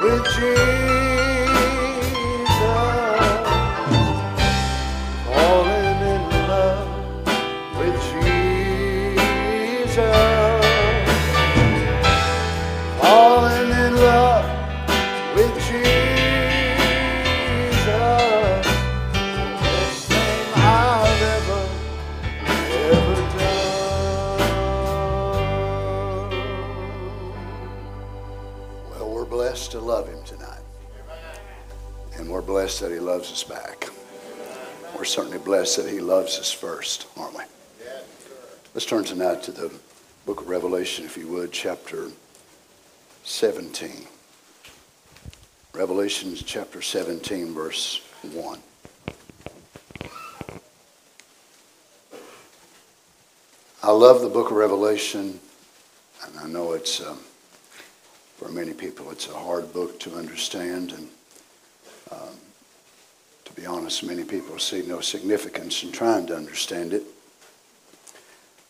with Jesus. Let's turn tonight to the book of Revelation, if you would, chapter 17. Revelation chapter 17, verse 1. I love the book of Revelation, and I know it's, um, for many people, it's a hard book to understand. And um, to be honest, many people see no significance in trying to understand it.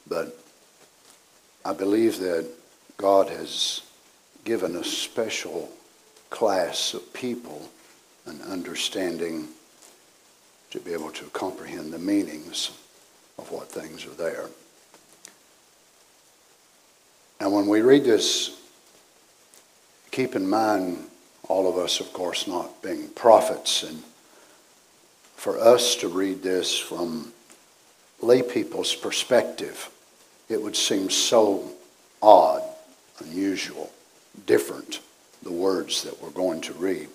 But I believe that God has given a special class of people an understanding to be able to comprehend the meanings of what things are there. Now, when we read this, keep in mind, all of us, of course, not being prophets, and for us to read this from lay people's perspective, it would seem so odd, unusual, different, the words that we're going to read.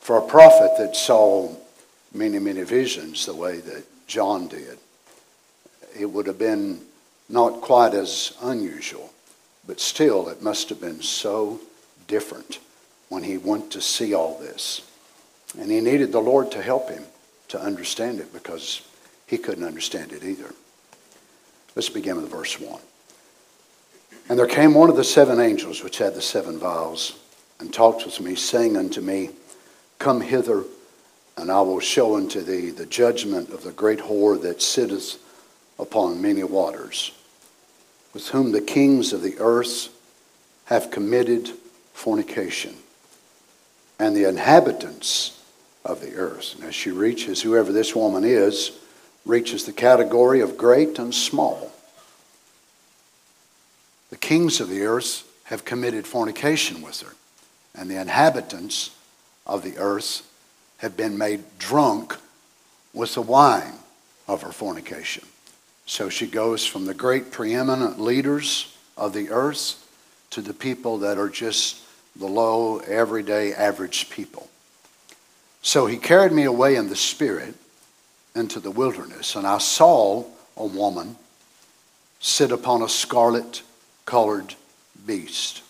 For a prophet that saw many, many visions the way that John did, it would have been not quite as unusual, but still it must have been so different when he went to see all this. And he needed the Lord to help him to understand it because he couldn't understand it either. Let's begin with verse 1. And there came one of the seven angels which had the seven vials and talked with me, saying unto me, Come hither, and I will show unto thee the judgment of the great whore that sitteth upon many waters, with whom the kings of the earth have committed fornication, and the inhabitants of the earth. And as she reaches, whoever this woman is, reaches the category of great and small. The kings of the earth have committed fornication with her, and the inhabitants of the earth have been made drunk with the wine of her fornication. So she goes from the great preeminent leaders of the earth to the people that are just the low, everyday, average people. So he carried me away in the spirit into the wilderness, and I saw a woman sit upon a scarlet colored beast,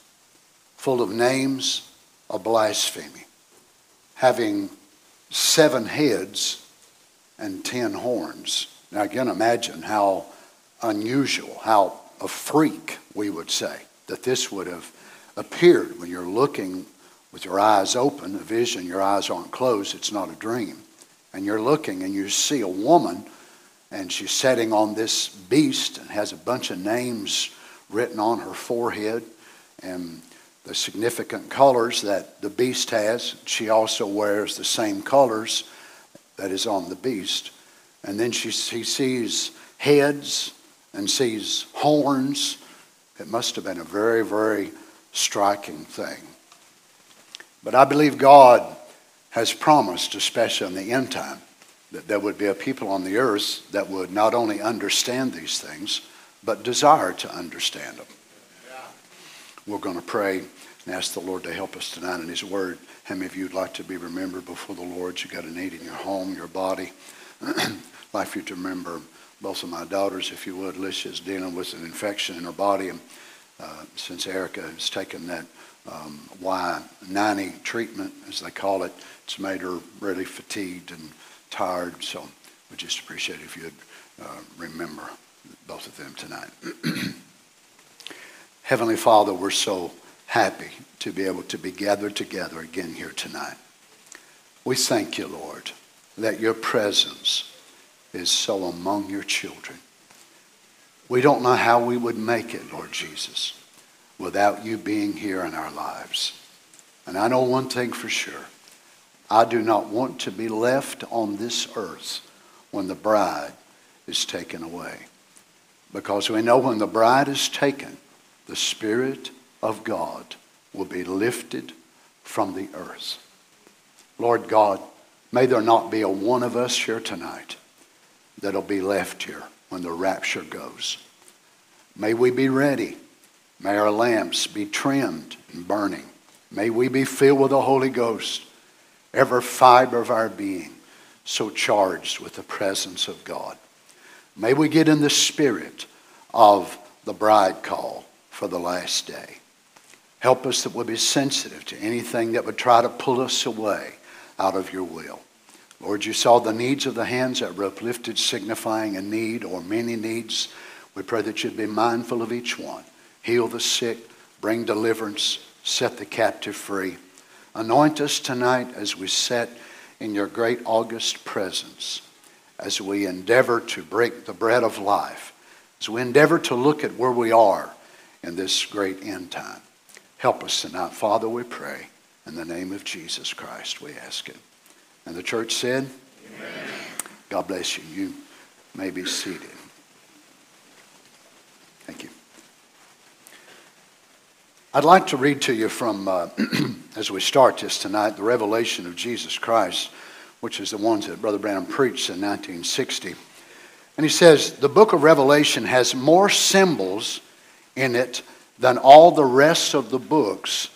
full of names of blasphemy, having seven heads and ten horns. Now, again, imagine how unusual, how a freak, we would say, that this would have appeared when you're looking with your eyes open, a vision, your eyes aren't closed, it's not a dream. And you're looking and you see a woman, and she's sitting on this beast and has a bunch of names written on her forehead and the significant colors that the beast has. She also wears the same colors that is on the beast. And then she, he sees heads and sees horns. It must have been a very, very striking thing. But I believe God has promised, especially in the end time, that there would be a people on the earth that would not only understand these things, but desire to understand them. We're going to pray and ask the Lord to help us tonight in His Word. How many of you would like to be remembered before the Lord? You got a need in your home, your body. I'd like you to remember both of my daughters, if you would. Alicia's dealing with an infection in her body, and uh, since Erica has taken that um, Y90 treatment, as they call it, it's made her really fatigued and tired. So we just appreciate if you'd uh, remember both of them tonight. Heavenly Father, we're so happy to be able to be gathered together again here tonight. We thank you, Lord, that your presence is so among your children. We don't know how we would make it, Lord Jesus, without you being here in our lives. And I know one thing for sure I do not want to be left on this earth when the bride is taken away. Because we know when the bride is taken, the Spirit of God will be lifted from the earth. Lord God, may there not be a one of us here tonight that'll be left here when the rapture goes. May we be ready. May our lamps be trimmed and burning. May we be filled with the Holy Ghost, every fiber of our being so charged with the presence of God. May we get in the spirit of the bride call for the last day. Help us that we'll be sensitive to anything that would try to pull us away out of your will. Lord, you saw the needs of the hands that were uplifted, signifying a need or many needs. We pray that you'd be mindful of each one. Heal the sick, bring deliverance, set the captive free. Anoint us tonight as we sit in your great august presence, as we endeavor to break the bread of life, as we endeavor to look at where we are in this great end time. Help us tonight, Father, we pray. In the name of Jesus Christ, we ask it. And the church said, Amen. God bless you. You may be seated. Thank you. I'd like to read to you from, uh, as we start this tonight, the revelation of Jesus Christ, which is the ones that Brother Branham preached in 1960. And he says, The book of Revelation has more symbols in it than all the rest of the books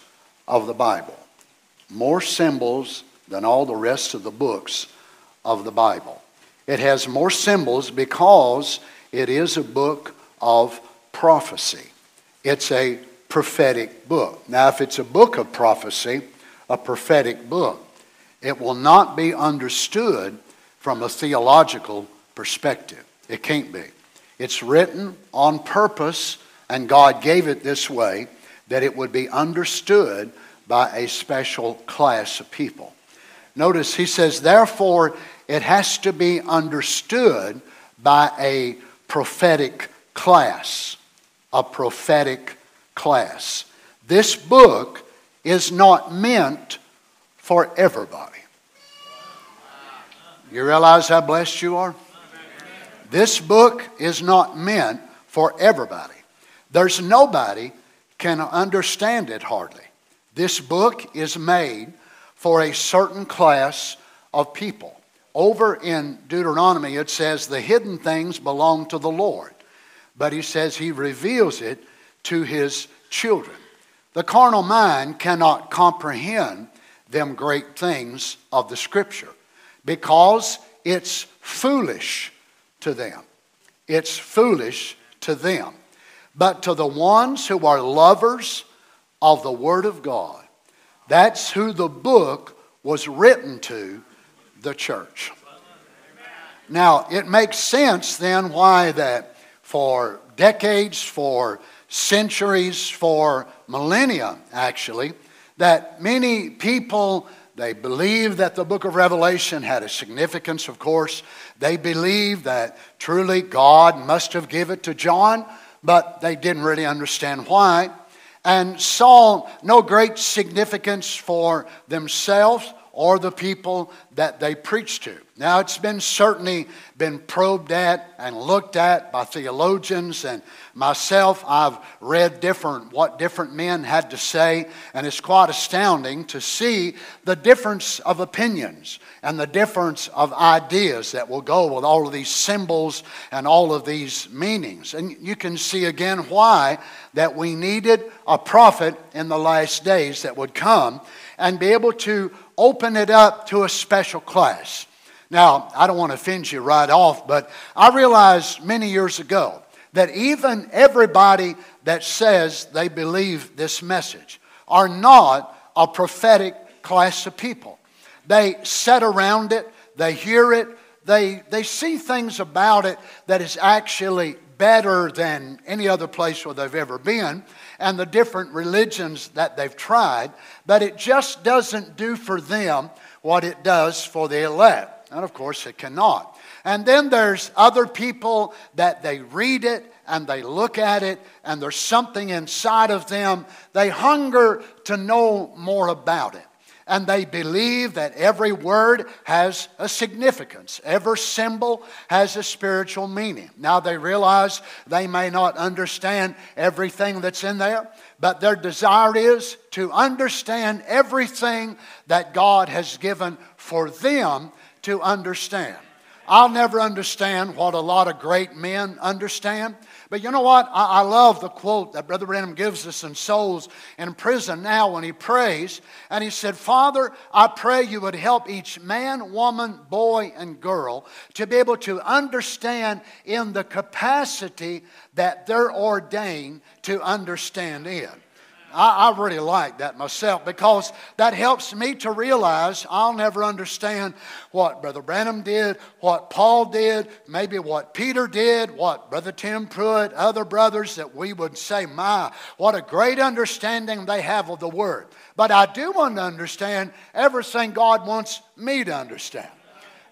of the Bible. More symbols than all the rest of the books of the Bible. It has more symbols because it is a book of prophecy. It's a prophetic book. Now, if it's a book of prophecy, a prophetic book, it will not be understood from a theological perspective. It can't be. It's written on purpose, and God gave it this way that it would be understood by a special class of people. Notice he says, therefore, it has to be understood by a prophetic class. A prophetic class. This book is not meant for everybody. You realize how blessed you are? This book is not meant for everybody. There's nobody can understand it hardly. This book is made for a certain class of people. Over in Deuteronomy, it says, The hidden things belong to the Lord. But he says he reveals it to his children. The carnal mind cannot comprehend them great things of the Scripture because it's foolish to them. It's foolish to them. But to the ones who are lovers of the Word of God, that's who the book was written to, the church. Now, it makes sense then why that for decades, for centuries, for millennia actually, that many people they believe that the book of Revelation had a significance, of course. They believe that truly God must have given it to John, but they didn't really understand why and saw no great significance for themselves or the people that they preached to. Now, it's been certainly been probed at and looked at by theologians and myself. I've read different what different men had to say, and it's quite astounding to see the difference of opinions and the difference of ideas that will go with all of these symbols and all of these meanings. And you can see again why that we needed a prophet in the last days that would come and be able to open it up to a special class. Now, I don't want to offend you right off, but I realized many years ago that even everybody that says they believe this message are not a prophetic class of people. They sit around it, they hear it, they, they see things about it that is actually better than any other place where they've ever been and the different religions that they've tried, but it just doesn't do for them what it does for the elect. And of course, it cannot. And then there's other people that they read it and they look at it and there's something inside of them. They hunger to know more about it. And they believe that every word has a significance. Every symbol has a spiritual meaning. Now they realize they may not understand everything that's in there, but their desire is to understand everything that God has given for them to understand. I'll never understand what a lot of great men understand. But you know what? I, I, love the quote that Brother Branham gives us in Souls in Prison now when he prays. And he said, Father, I pray you would help each man, woman, boy, and girl to be able to understand in the capacity that they're ordained to understand in. I, I really like that myself because that helps me to realize I'll never understand what Brother Branham did, what Paul did, maybe what Peter did, what Brother Tim Pruitt, other brothers that we would say, my, what a great understanding they have of the Word. But I do want to understand everything God wants me to understand.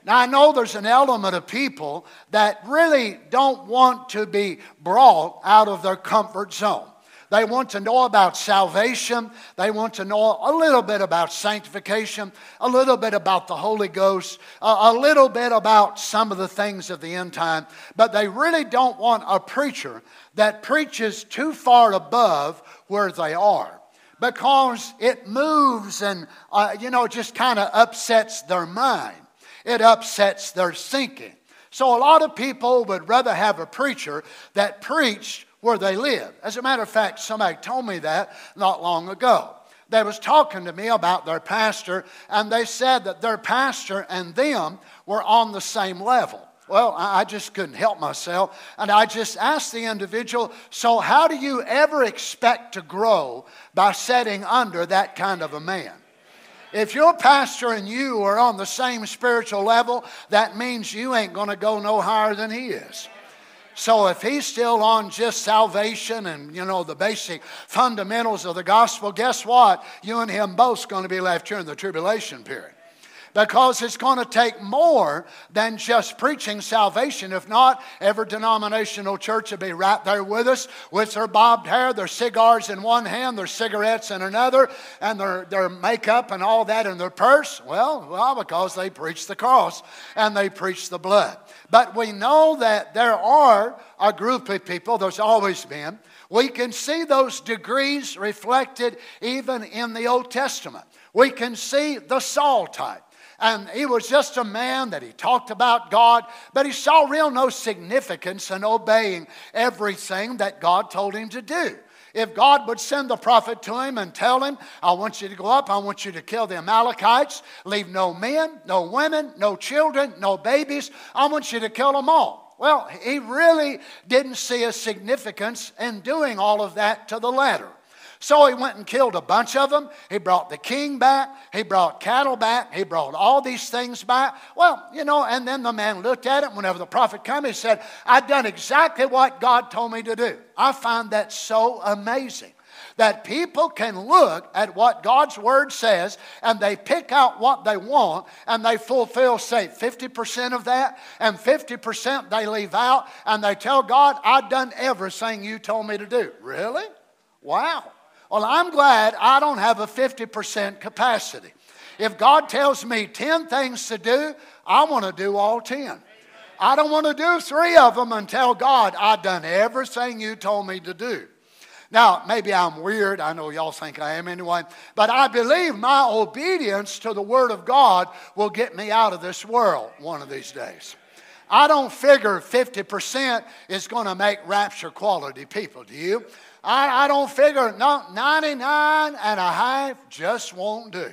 Now, I know there's an element of people that really don't want to be brought out of their comfort zone. They want to know about salvation. They want to know a little bit about sanctification, a little bit about the Holy Ghost, a little bit about some of the things of the end time. But they really don't want a preacher that preaches too far above where they are because it moves and, uh, you know, just kind of upsets their mind. It upsets their thinking. So a lot of people would rather have a preacher that preached where they live. As a matter of fact, somebody told me that not long ago. They was talking to me about their pastor, and they said that their pastor and them were on the same level. Well, I just couldn't help myself. And I just asked the individual, So, how do you ever expect to grow by setting under that kind of a man? If your pastor and you are on the same spiritual level, that means you ain't going to go no higher than he is. So if he's still on just salvation and you know the basic fundamentals of the gospel, guess what? You and him both going to be left here in the tribulation period because it's going to take more than just preaching salvation. If not, every denominational church will be right there with us with their bobbed hair, their cigars in one hand, their cigarettes in another, and their, their makeup and all that in their purse. Well, well, because they preach the cross and they preach the blood. But we know that there are a group of people, there's always been. We can see those degrees reflected even in the Old Testament. We can see the Saul type. And he was just a man that he talked about God, but he saw real no significance in obeying everything that God told him to do. If God would send the prophet to him and tell him, I want you to go up, I want you to kill the Amalekites, leave no men, no women, no children, no babies, I want you to kill them all. Well, he really didn't see a significance in doing all of that to the letter. So he went and killed a bunch of them. He brought the king back. He brought cattle back. He brought all these things back. Well, you know, and then the man looked at it. Whenever the prophet came, he said, I've done exactly what God told me to do. I find that so amazing that people can look at what God's Word says and they pick out what they want and they fulfill, say, 50% of that and 50% they leave out and they tell God, I've done everything you told me to do. Really? Wow. Well, I'm glad I don't have a 50% capacity. If God tells me 10 things to do, I want to do all 10. I don't want to do three of them and tell God I've done everything you told me to do. Now, maybe I'm weird. I know y'all think I am anyway. But I believe my obedience to the Word of God will get me out of this world one of these days. I don't figure 50% is going to make rapture quality people, do you? I, I don't figure no, 99 and a half just won't do.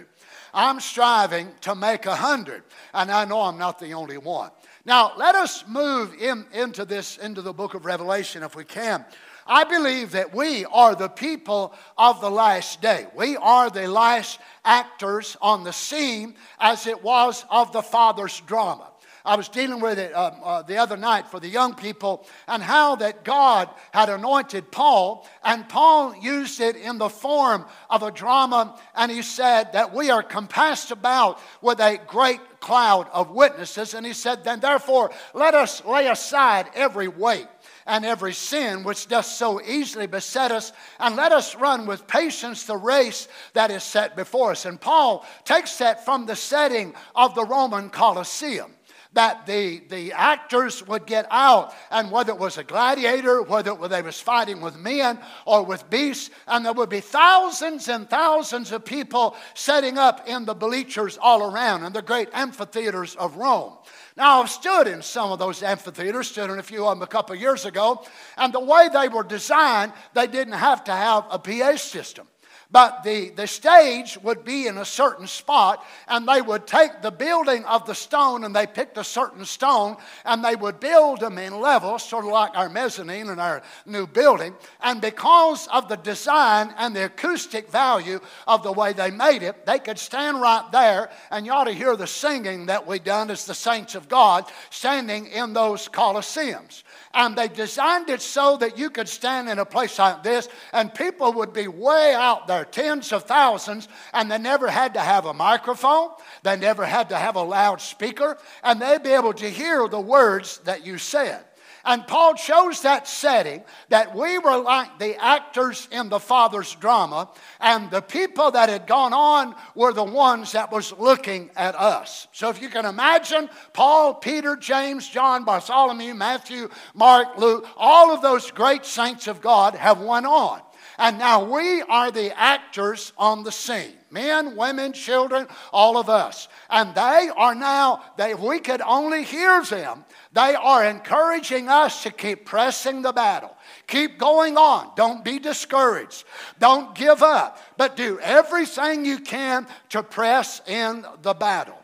I'm striving to make a 100, and I know I'm not the only one. Now, let us move in, into this, into the book of Revelation if we can. I believe that we are the people of the last day. We are the last actors on the scene as it was of the Father's drama. I was dealing with it uh, uh, the other night for the young people and how that God had anointed Paul, and Paul used it in the form of a drama, and he said that we are compassed about with a great cloud of witnesses. And he said, then therefore, let us lay aside every weight and every sin which does so easily beset us, and let us run with patience the race that is set before us. And Paul takes that from the setting of the Roman Colosseum that the, the actors would get out, and whether it was a gladiator, whether they was fighting with men or with beasts, and there would be thousands and thousands of people setting up in the bleachers all around in the great amphitheaters of Rome. Now, I've stood in some of those amphitheaters, stood in a few of them a couple of years ago, and the way they were designed, they didn't have to have a PA system. But the, the stage would be in a certain spot, and they would take the building of the stone and they picked a certain stone and they would build them in levels, sort of like our mezzanine in our new building. And because of the design and the acoustic value of the way they made it, they could stand right there, and you ought to hear the singing that we done as the saints of God standing in those coliseums. And they designed it so that you could stand in a place like this and people would be way out there, tens of thousands, and they never had to have a microphone. They never had to have a loudspeaker, and they'd be able to hear the words that you said. And Paul chose that setting that we were like the actors in the Father's drama, and the people that had gone on were the ones that was looking at us. So if you can imagine, Paul, Peter, James, John, Bartholomew, Matthew, Mark, Luke, all of those great saints of God have went on. And now we are the actors on the scene men, women, children, all of us. And they are now, they, if we could only hear them, they are encouraging us to keep pressing the battle. Keep going on. Don't be discouraged. Don't give up, but do everything you can to press in the battle.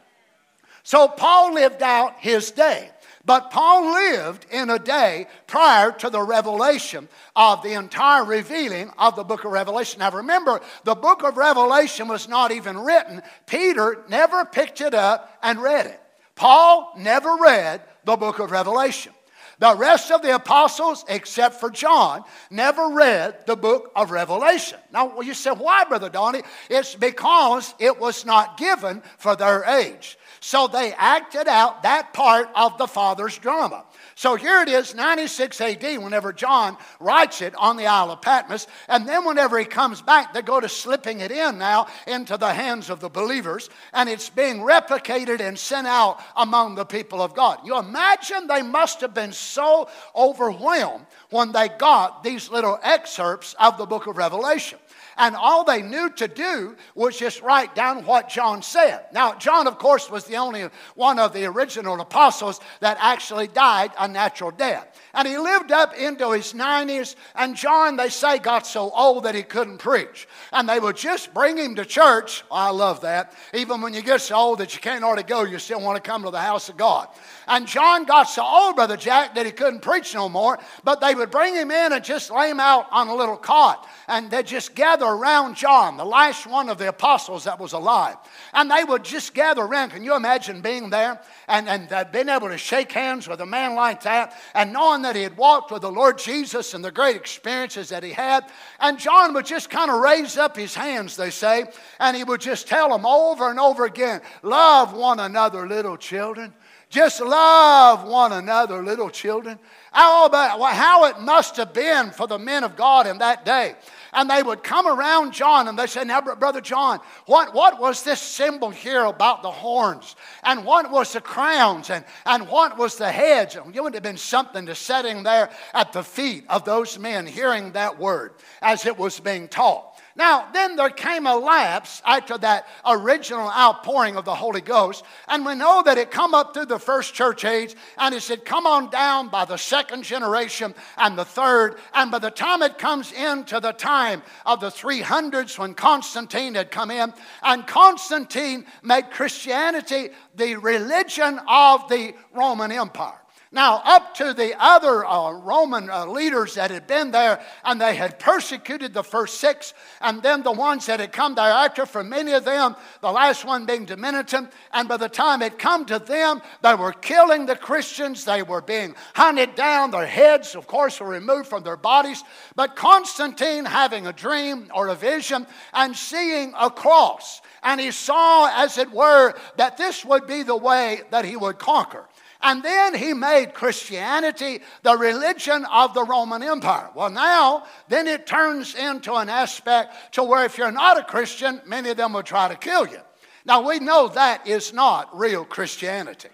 So Paul lived out his day. But Paul lived in a day prior to the revelation of the entire revealing of the book of Revelation. Now remember, the book of Revelation was not even written. Peter never picked it up and read it. Paul never read the book of Revelation. The rest of the apostles, except for John, never read the book of Revelation. Now, you say, why, Brother Donny? It's because it was not given for their age. So they acted out that part of the Father's drama. So here it is, 96 AD, whenever John writes it on the Isle of Patmos. And then whenever he comes back, they go to slipping it in now into the hands of the believers. And it's being replicated and sent out among the people of God. You imagine they must have been so overwhelmed when they got these little excerpts of the book of Revelation. And all they knew to do was just write down what John said. Now, John, of course, was the only one of the original apostles that actually died a natural death. And he lived up into his 90s. And John, they say, got so old that he couldn't preach. And they would just bring him to church. I love that. Even when you get so old that you can't hardly go, you still want to come to the house of God. And John got so old, Brother Jack, that he couldn't preach no more. But they would bring him in and just lay him out on a little cot. And they'd just gather around John, the last one of the apostles that was alive. And they would just gather around. Can you imagine being there and, and being able to shake hands with a man like that and knowing that he had walked with the Lord Jesus and the great experiences that he had. And John would just kind of raise up his hands, they say, and he would just tell them over and over again love one another, little children. Just love one another, little children. How, about, how it must have been for the men of God in that day and they would come around John and they say, Now, Brother John, what, what was this symbol here about the horns? And what was the crowns? And, and what was the heads? It would have been something to sitting there at the feet of those men hearing that word as it was being taught. Now, then there came a lapse after that original outpouring of the Holy Ghost, and we know that it come up through the first church age, and it said come on down by the second generation and the third, and by the time it comes into the time of the 300s when Constantine had come in, and Constantine made Christianity the religion of the Roman Empire. Now, up to the other uh, Roman uh, leaders that had been there, and they had persecuted the first six, and then the ones that had come thereafter, for many of them, the last one being Domitian, and by the time it come to them, they were killing the Christians, they were being hunted down, their heads, of course, were removed from their bodies. But Constantine, having a dream or a vision and seeing a cross, and he saw, as it were, that this would be the way that he would conquer. And then he made Christianity the religion of the Roman Empire. Well, now, then it turns into an aspect to where if you're not a Christian, many of them will try to kill you. Now, we know that is not real Christianity.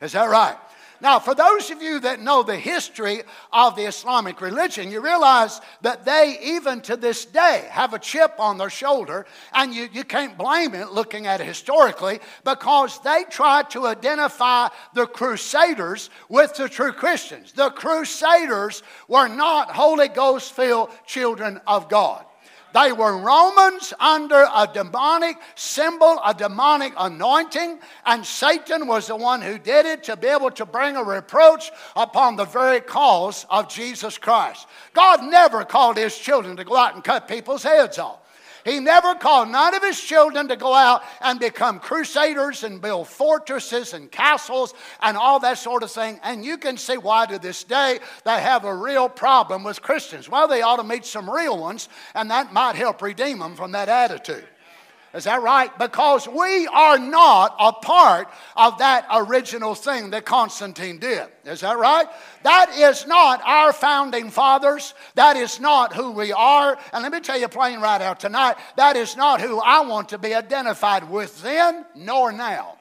Is that right? Now, for those of you that know the history of the Islamic religion, you realize that they, even to this day, have a chip on their shoulder, and you, you can't blame it looking at it historically because they tried to identify the Crusaders with the true Christians. The Crusaders were not Holy Ghost filled children of God. They were Romans under a demonic symbol, a demonic anointing, and Satan was the one who did it to be able to bring a reproach upon the very cause of Jesus Christ. God never called his children to go out and cut people's heads off. He never called none of his children to go out and become crusaders and build fortresses and castles and all that sort of thing. And you can see why to this day they have a real problem with Christians. Well, they ought to meet some real ones, and that might help redeem them from that attitude. Is that right? Because we are not a part of that original thing that Constantine did. Is that right? That is not our founding fathers. That is not who we are. And let me tell you plain right out tonight that is not who I want to be identified with then nor now.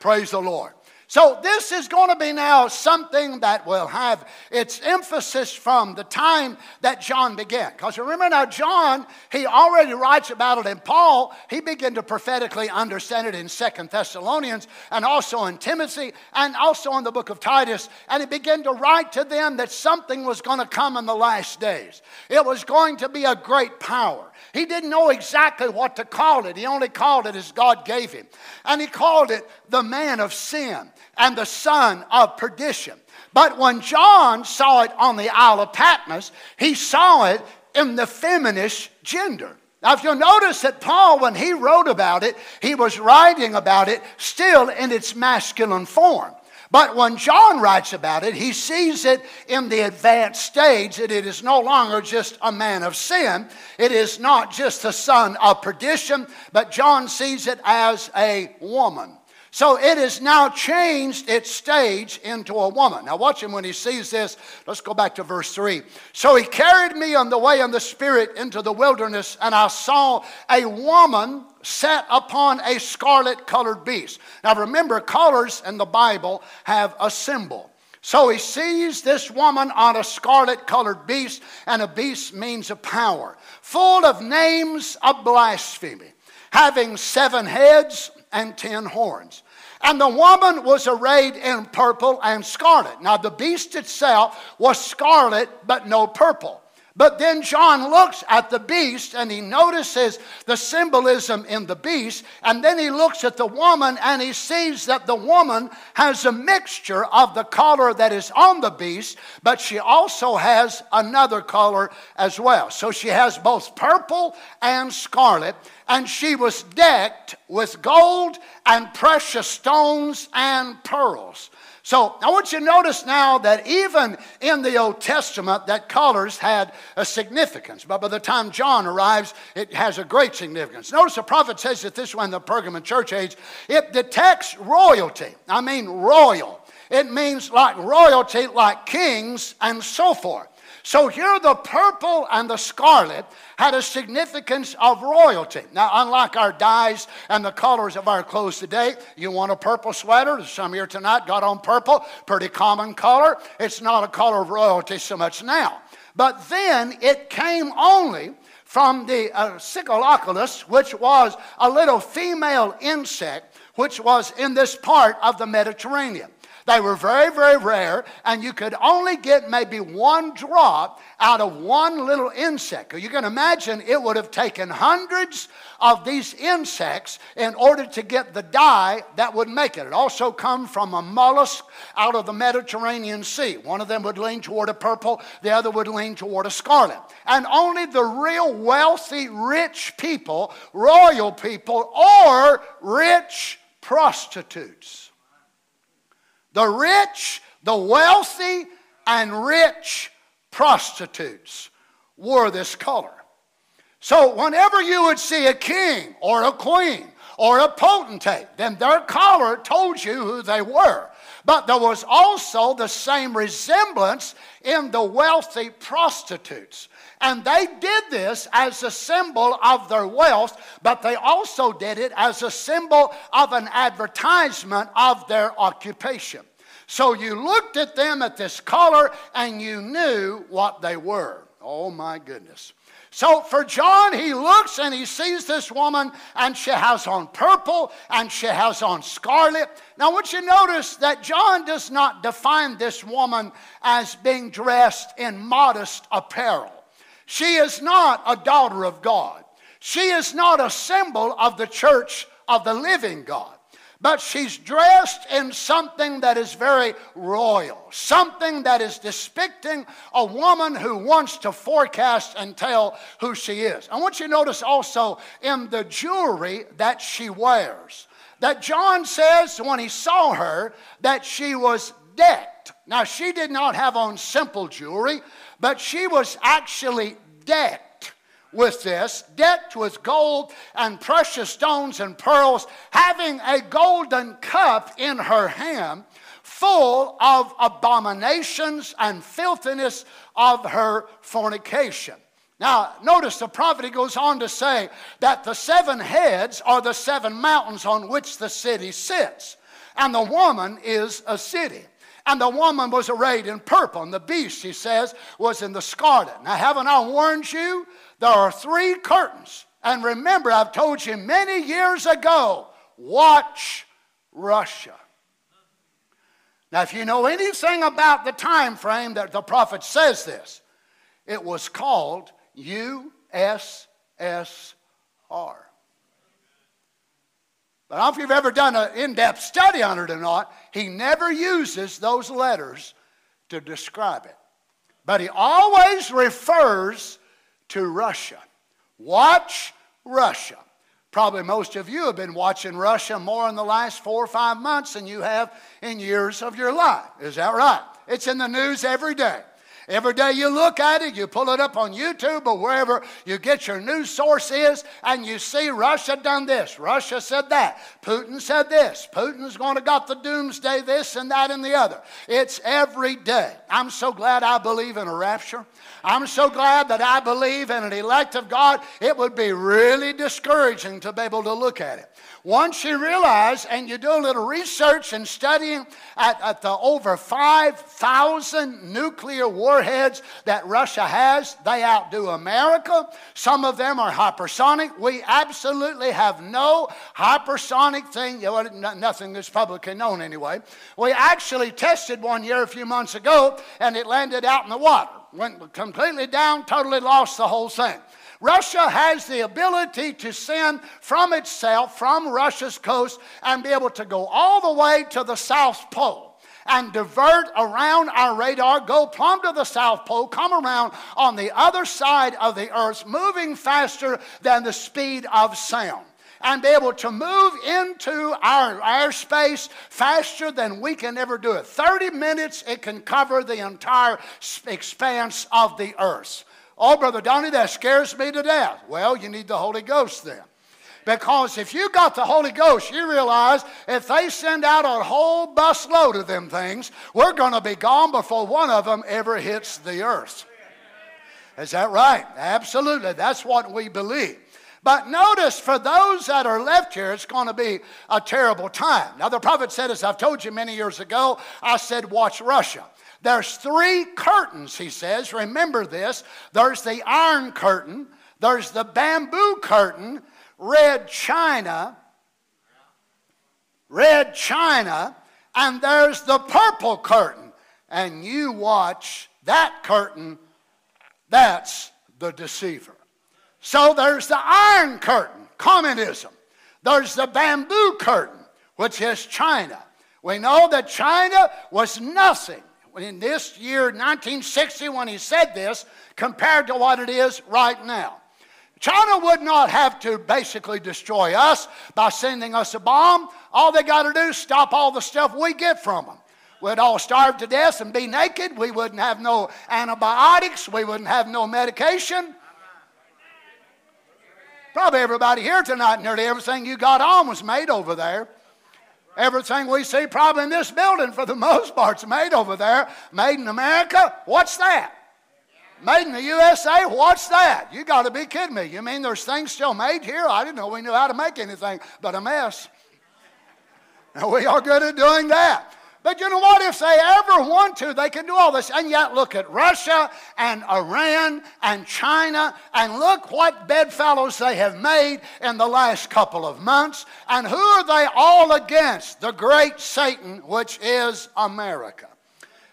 Praise the Lord. So, this is going to be now something that will have its emphasis from the time that John began. Because remember now, John, he already writes about it in Paul. He began to prophetically understand it in Second Thessalonians and also in Timothy and also in the book of Titus. And he began to write to them that something was going to come in the last days. It was going to be a great power. He didn't know exactly what to call it. He only called it as God gave him. And he called it the man of sin and the son of perdition. But when John saw it on the Isle of Patmos, he saw it in the feminist gender. Now, if you'll notice that Paul, when he wrote about it, he was writing about it still in its masculine form. But when John writes about it, he sees it in the advanced stage that it is no longer just a man of sin. It is not just the son of perdition, but John sees it as a woman. So it has now changed its stage into a woman. Now, watch him when he sees this. Let's go back to verse 3. So he carried me on the way in the Spirit into the wilderness, and I saw a woman sat upon a scarlet colored beast. Now, remember, colors in the Bible have a symbol. So he sees this woman on a scarlet colored beast, and a beast means a power, full of names of blasphemy, having seven heads and ten horns. And the woman was arrayed in purple and scarlet. Now, the beast itself was scarlet, but no purple. But then John looks at the beast and he notices the symbolism in the beast. And then he looks at the woman and he sees that the woman has a mixture of the color that is on the beast, but she also has another color as well. So she has both purple and scarlet. And she was decked with gold and precious stones and pearls. So I want you to notice now that even in the Old Testament, that colors had a significance. But by the time John arrives, it has a great significance. Notice the prophet says it this way in the Pergamon church age it detects royalty. I mean, royal. It means like royalty, like kings, and so forth. So here the purple and the scarlet had a significance of royalty. Now, unlike our dyes and the colors of our clothes today, you want a purple sweater. Some here tonight got on purple, pretty common color. It's not a color of royalty so much now. But then it came only from the uh, which was a little female insect which was in this part of the Mediterranean. They were very, very rare, and you could only get maybe one drop out of one little insect. You can imagine it would have taken hundreds of these insects in order to get the dye that would make it. It also come from a mollusk out of the Mediterranean Sea. One of them would lean toward a purple, the other would lean toward a scarlet. And only the real wealthy, rich people, royal people, or rich prostitutes the rich, the wealthy, and rich prostitutes wore this color. So, whenever you would see a king or a queen or a potentate, then their collar told you who they were. But there was also the same resemblance in the wealthy prostitutes. And they did this as a symbol of their wealth, but they also did it as a symbol of an advertisement of their occupation. So you looked at them at this color and you knew what they were. Oh my goodness. So for John, he looks and he sees this woman, and she has on purple and she has on scarlet. Now, want you notice that John does not define this woman as being dressed in modest apparel. She is not a daughter of God, she is not a symbol of the church of the living God but she's dressed in something that is very royal, something that is depicting a woman who wants to forecast and tell who she is. I want you to notice also in the jewelry that she wears that John says when he saw her that she was decked. Now, she did not have on simple jewelry, but she was actually decked with this, decked with gold and precious stones and pearls, having a golden cup in her hand, full of abominations and filthiness of her fornication. Now, notice the prophet he goes on to say that the seven heads are the seven mountains on which the city sits, and the woman is a city. And the woman was arrayed in purple, and the beast, he says, was in the scarlet. Now, haven't I warned you there are three curtains. And remember, I've told you many years ago watch Russia. Now, if you know anything about the time frame that the prophet says this, it was called USSR. But I don't know if you've ever done an in depth study on it or not, he never uses those letters to describe it. But he always refers to Russia. Watch Russia. Probably most of you have been watching Russia more in the last four or five months than you have in years of your life. Is that right? It's in the news every day. Every day you look at it, you pull it up on YouTube or wherever you get your news source is, and you see Russia done this, Russia said that, Putin said this, Putin's going to got the doomsday this and that and the other. It's every day. I'm so glad I believe in a rapture. I'm so glad that I believe in an elect of God. It would be really discouraging to be able to look at it. Once you realize and you do a little research and studying at, at the over 5,000 nuclear warheads that Russia has, they outdo America. Some of them are hypersonic. We absolutely have no hypersonic thing, nothing that's publicly known anyway. We actually tested one year a few months ago and it landed out in the water. Went completely down, totally lost the whole thing. Russia has the ability to send from itself, from Russia's coast, and be able to go all the way to the South Pole and divert around our radar, go plumb to the South Pole, come around on the other side of the Earth, moving faster than the speed of sound and be able to move into our airspace faster than we can ever do it. 30 minutes, it can cover the entire expanse of the earth. Oh, Brother Donny, that scares me to death. Well, you need the Holy Ghost then. Because if you got the Holy Ghost, you realize if they send out a whole bus load of them things, we're going to be gone before one of them ever hits the earth. Is that right? Absolutely. That's what we believe. But notice, for those that are left here, it's going to be a terrible time. Now, the prophet said, as I've told you many years ago, I said, watch Russia. There's three curtains, he says. Remember this. There's the iron curtain, there's the bamboo curtain, red china, red china, and there's the purple curtain. And you watch that curtain, that's the deceiver. So there's the iron curtain, communism. There's the bamboo curtain, which is China. We know that China was nothing in this year, 1960, when he said this, compared to what it is right now. China would not have to basically destroy us by sending us a bomb. All they got to do is stop all the stuff we get from them. We'd all starve to death and be naked. We wouldn't have no antibiotics. We wouldn't have no medication. Probably everybody here tonight, nearly everything you got on was made over there. Everything we see probably in this building, for the most part, is made over there. Made in America? What's that? Made in the USA? What's that? You got to be kidding me. You mean there's things still made here? I didn't know we knew how to make anything but a mess. Now, we are good at doing that. But you know what? If they ever want to, they can do all this. And yet, look at Russia and Iran and China, and look what bedfellows they have made in the last couple of months. And who are they all against? The great Satan, which is America.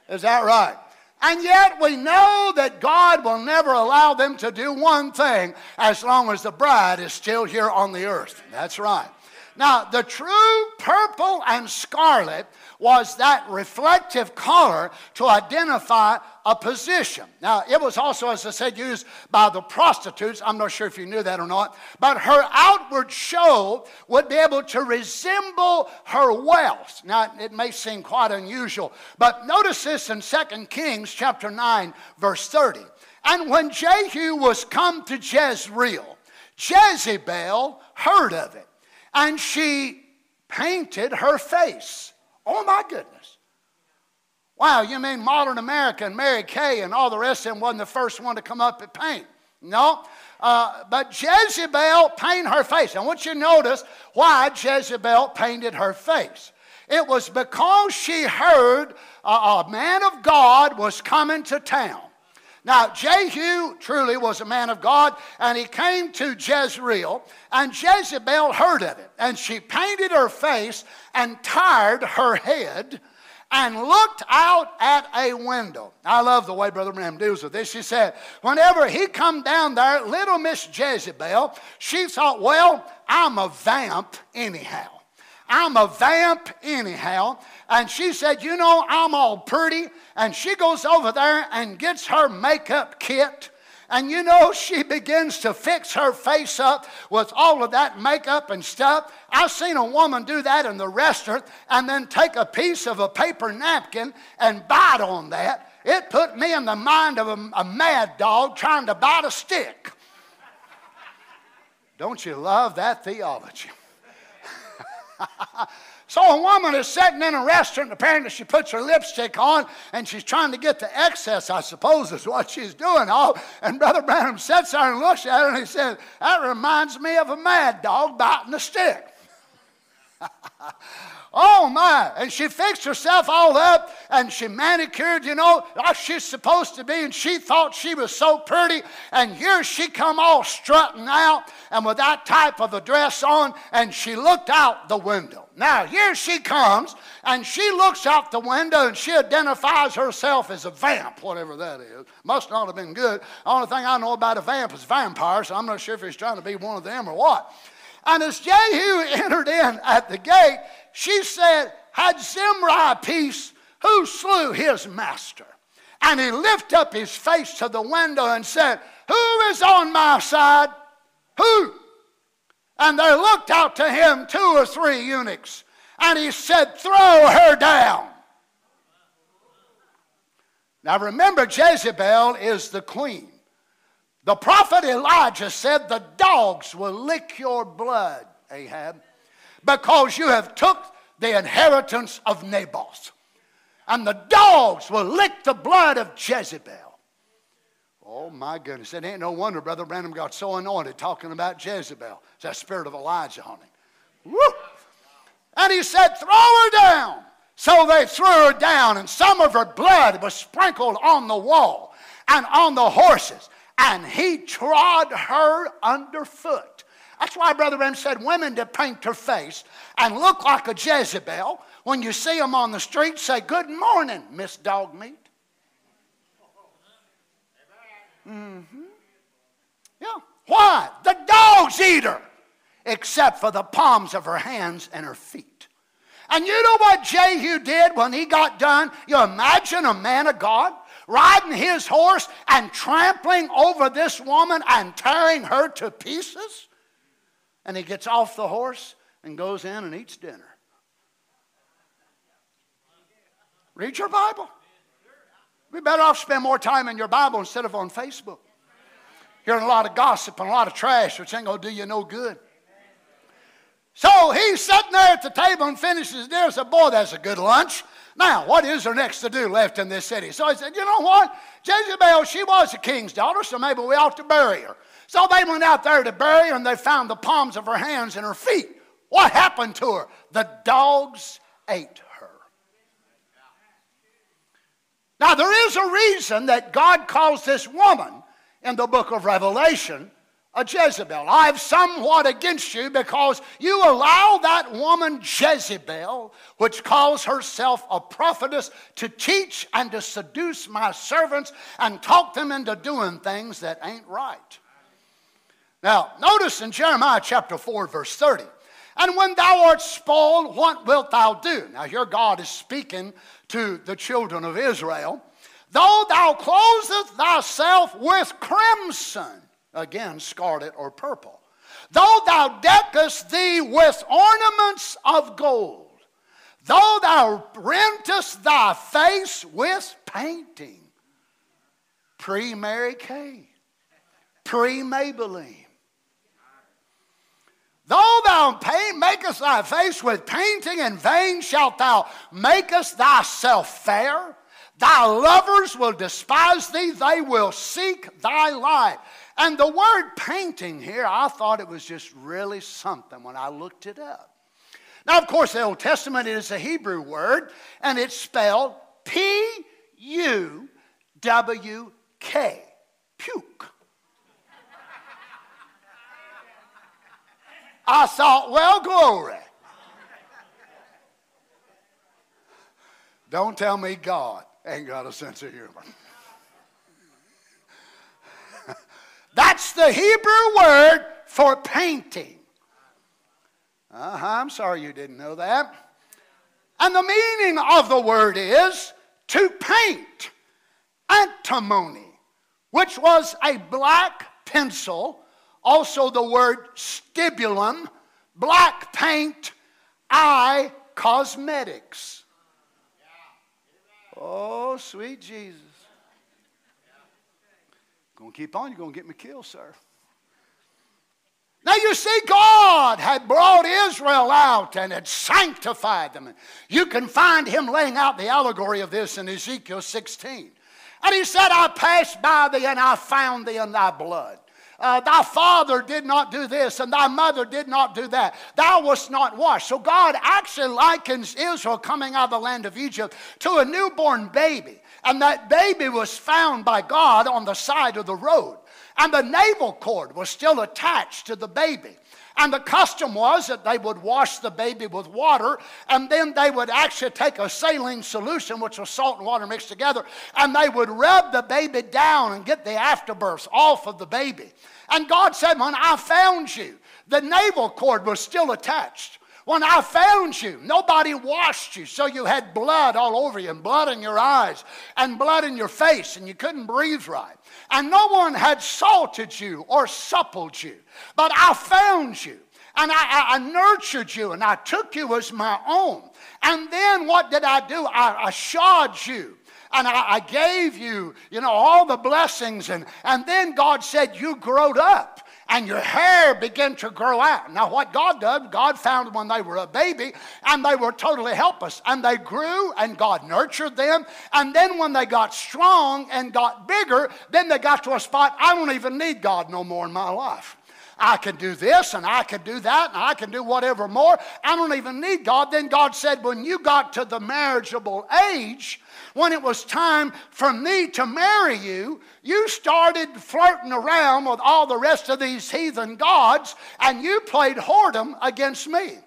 Is that right? And yet we know that God will never allow them to do one thing as long as the bride is still here on the earth. That's right. Now, the true purple and scarlet was that reflective color to identify a position. Now, it was also, as I said, used by the prostitutes. I'm not sure if you knew that or not. But her outward show would be able to resemble her wealth. Now, it may seem quite unusual, but notice this in 2 Kings chapter 9, verse 30. And when Jehu was come to Jezreel, Jezebel heard of it, and she painted her face Oh my goodness. Wow, you mean modern America and Mary Kay and all the rest of them wasn't the first one to come up at paint? No. Uh, but Jezebel painted her face. I want you to notice why Jezebel painted her face. It was because she heard a, a man of God was coming to town. Now, Jehu truly was a man of God, and he came to Jezreel, and Jezebel heard of it, and she painted her face and tied her head and looked out at a window. I love the way Brother Branham deals with this. She said, whenever he come down there, little Miss Jezebel, she thought, well, I'm a vamp anyhow. I'm a vamp anyhow. And she said, You know, I'm all pretty. And she goes over there and gets her makeup kit. And you know, she begins to fix her face up with all of that makeup and stuff. I've seen a woman do that in the restaurant and then take a piece of a paper napkin and bite on that. It put me in the mind of a, a mad dog trying to bite a stick. Don't you love that theology? So a woman is sitting in a restaurant, apparently she puts her lipstick on and she's trying to get the excess, I suppose, is what she's doing. All. And Brother Branham sits there and looks at her and he says, That reminds me of a mad dog biting a stick. Oh my. And she fixed herself all up and she manicured, you know, like she's supposed to be. And she thought she was so pretty. And here she come all strutting out and with that type of a dress on. And she looked out the window. Now here she comes and she looks out the window and she identifies herself as a vamp, whatever that is. Must not have been good. The only thing I know about a vamp is vampires. So I'm not sure if he's trying to be one of them or what. And as Jehu entered in at the gate, she said, Had Zimri peace, who slew his master? And he lifted up his face to the window and said, Who is on my side? Who? And there looked out to him two or three eunuchs. And he said, Throw her down. Now remember, Jezebel is the queen. The prophet Elijah said, The dogs will lick your blood, Ahab, because you have took the inheritance of Naboth. And the dogs will lick the blood of Jezebel. Oh my goodness. It ain't no wonder Brother Branham got so anointed talking about Jezebel. It's that spirit of Elijah on him. Woo! And he said, Throw her down. So they threw her down, and some of her blood was sprinkled on the wall and on the horses and he trod her underfoot. That's why Brother Branham said women to paint her face and look like a Jezebel. When you see them on the street, say, Good morning, Miss Dog Meat. Mm-hmm. Yeah. Why? The dogs eat her, except for the palms of her hands and her feet. And you know what Jehu did when he got done? You imagine a man of God riding his horse and trampling over this woman and tearing her to pieces. And he gets off the horse and goes in and eats dinner. Read your Bible. We'd better off spend more time in your Bible instead of on Facebook. Hearing a lot of gossip and a lot of trash, which ain't to do you no good. So he's sitting there at the table and finishes dinner. Said, Boy, that's a good lunch. Now, what is there next to do left in this city? So he said, You know what? Jezebel, she was a king's daughter, so maybe we ought to bury her. So they went out there to bury her and they found the palms of her hands and her feet. What happened to her? The dogs ate her. Now, there is a reason that God calls this woman in the book of Revelation a Jezebel. I have somewhat against you because you allow that woman Jezebel, which calls herself a prophetess, to teach and to seduce my servants and talk them into doing things that ain't right. Now, notice in Jeremiah chapter 4, verse 30. And when thou art spoiled, what wilt thou do? Now, here God is speaking to the children of Israel. Though thou closest thyself with crimson, again, scarlet or purple, though thou deckest thee with ornaments of gold, though thou rentest thy face with painting, pre Mary Kay, pre Maybelline, Though thou pay, makest thy face with painting, in vain shalt thou makest thyself fair. Thy lovers will despise thee, they will seek thy life. And the word painting here, I thought it was just really something when I looked it up. Now, of course, the Old Testament is a Hebrew word, and it's spelled P U W K, puke. I thought, well, glory. Don't tell me God ain't got a sense of humor. That's the Hebrew word for painting. Uh huh, I'm sorry you didn't know that. And the meaning of the word is to paint, antimony, which was a black pencil also, the word stibium, black paint, eye cosmetics. Oh, sweet Jesus. Gonna keep on, you're gonna get me killed, sir. Now you see, God had brought Israel out and had sanctified them. You can find him laying out the allegory of this in Ezekiel 16. And he said, I passed by thee and I found thee in thy blood uh, thy father did not do this and thy mother did not do that. Thou wast not washed. So God actually likens Israel coming out of the land of Egypt to a newborn baby. And that baby was found by God on the side of the road. And the navel cord was still attached to the baby. And the custom was that they would wash the baby with water, and then they would actually take a saline solution, which was salt and water mixed together, and they would rub the baby down and get the afterbirth off of the baby. And God said, When I found you, the navel cord was still attached. When I found you, nobody washed you, so you had blood all over you, and blood in your eyes, and blood in your face, and you couldn't breathe right. And no one had salted you or suppled you. But I found you and I, I, nurtured you and I took you as my own. And then what did I do? I, I shod you and I, I, gave you, you know, all the blessings. And, and then God said, You growed up and your hair began to grow out. Now, what God did, God found when they were a baby and they were totally helpless. And they grew and God nurtured them. And then when they got strong and got bigger, then they got to a spot, I don't even need God no more in my life. I can do this and I can do that and I can do whatever more. I don't even need God. Then God said, when you got to the marriageable age, when it was time for me to marry you, you started flirting around with all the rest of these heathen gods and you played whoredom against me.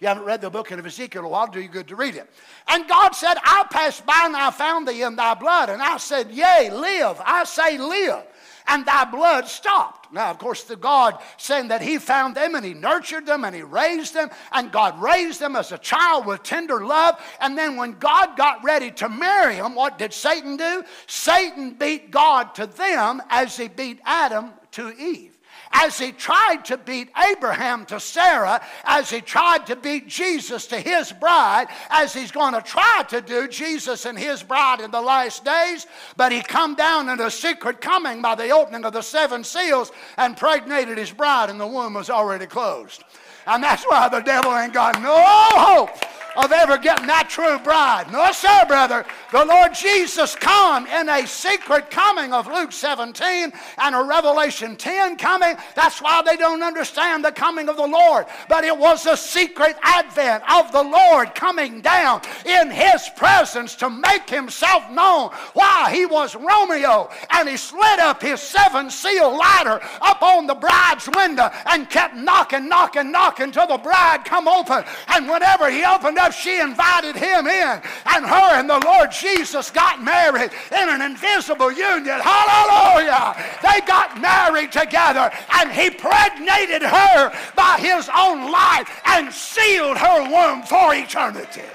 You haven't read the book of Ezekiel well, I'll do you good to read it. And God said, I passed by and I found thee in thy blood. And I said, Yea, live. I say, live and thy blood stopped. Now, of course, the God saying that He found them and He nurtured them and He raised them, and God raised them as a child with tender love. And then when God got ready to marry them, what did Satan do? Satan beat God to them as he beat Adam to Eve as he tried to beat Abraham to Sarah, as he tried to beat Jesus to his bride, as he's going to try to do Jesus and his bride in the last days. But he come down in a secret coming by the opening of the seven seals and pregnated his bride, and the womb was already closed. And that's why the devil ain't got no hope of ever getting that true bride. No, sir, brother. The Lord Jesus come in a secret coming of Luke 17 and a Revelation 10 coming. That's why they don't understand the coming of the Lord. But it was a secret advent of the Lord coming down in His presence to make Himself known. Why? He was Romeo and He slid up His seven seal ladder up on the bride's window and kept knocking, knocking, knocking till the bride come open. And whenever He opened up, she invited him in, and her and the Lord Jesus got married in an invisible union. Hallelujah! They got married together, and he pregnated her by his own life and sealed her womb for eternity.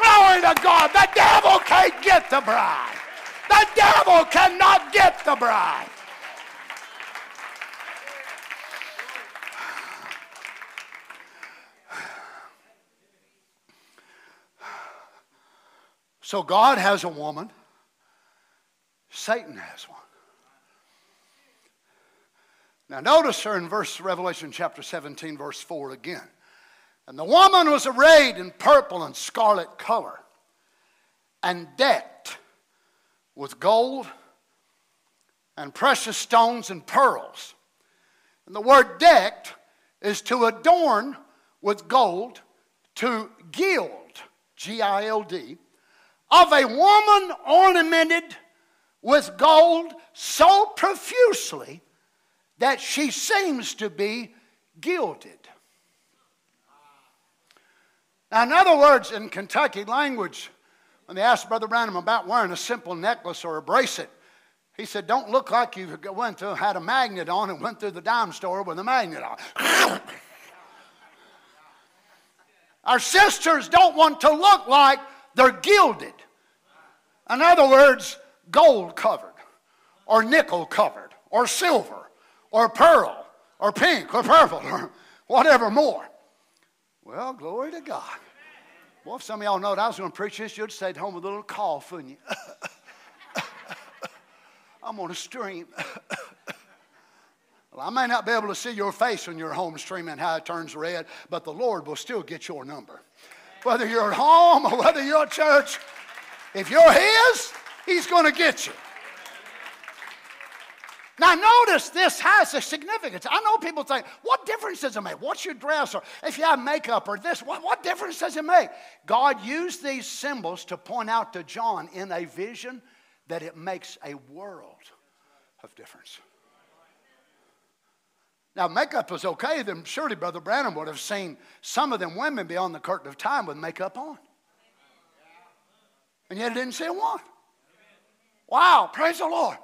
Glory to God. The devil can't get the bride. The devil cannot get the bride. So God has a woman, Satan has one. Now notice her in verse Revelation chapter 17, verse 4 again. And the woman was arrayed in purple and scarlet color, and decked with gold and precious stones and pearls. And the word decked is to adorn with gold, to gild, G I L D, of a woman ornamented with gold so profusely that she seems to be gilded. Now, in other words, in Kentucky language, when they asked Brother Branham about wearing a simple necklace or a bracelet, he said, Don't look like you went through, had a magnet on and went through the dime store with a magnet on. Our sisters don't want to look like they're gilded. In other words, gold covered, or nickel covered, or silver, or pearl, or pink, or purple, or whatever more. Well, glory to God. Well, if some of y'all know that I was going to preach this, you'd stay at home with a little cough, wouldn't you? I'm on a stream. well, I may not be able to see your face when you're home streaming how it turns red, but the Lord will still get your number. Whether you're at home or whether you're at church, if you're His, He's going to get you. Now, notice this has a significance. I know people think, what difference does it make? What's your dress? Or if you have makeup or this, what, what difference does it make? God used these symbols to point out to John in a vision that it makes a world of difference. Now, makeup was okay, then surely Brother Branham would have seen some of them women beyond the curtain of time with makeup on. And yet he didn't see one. Wow, praise the Lord.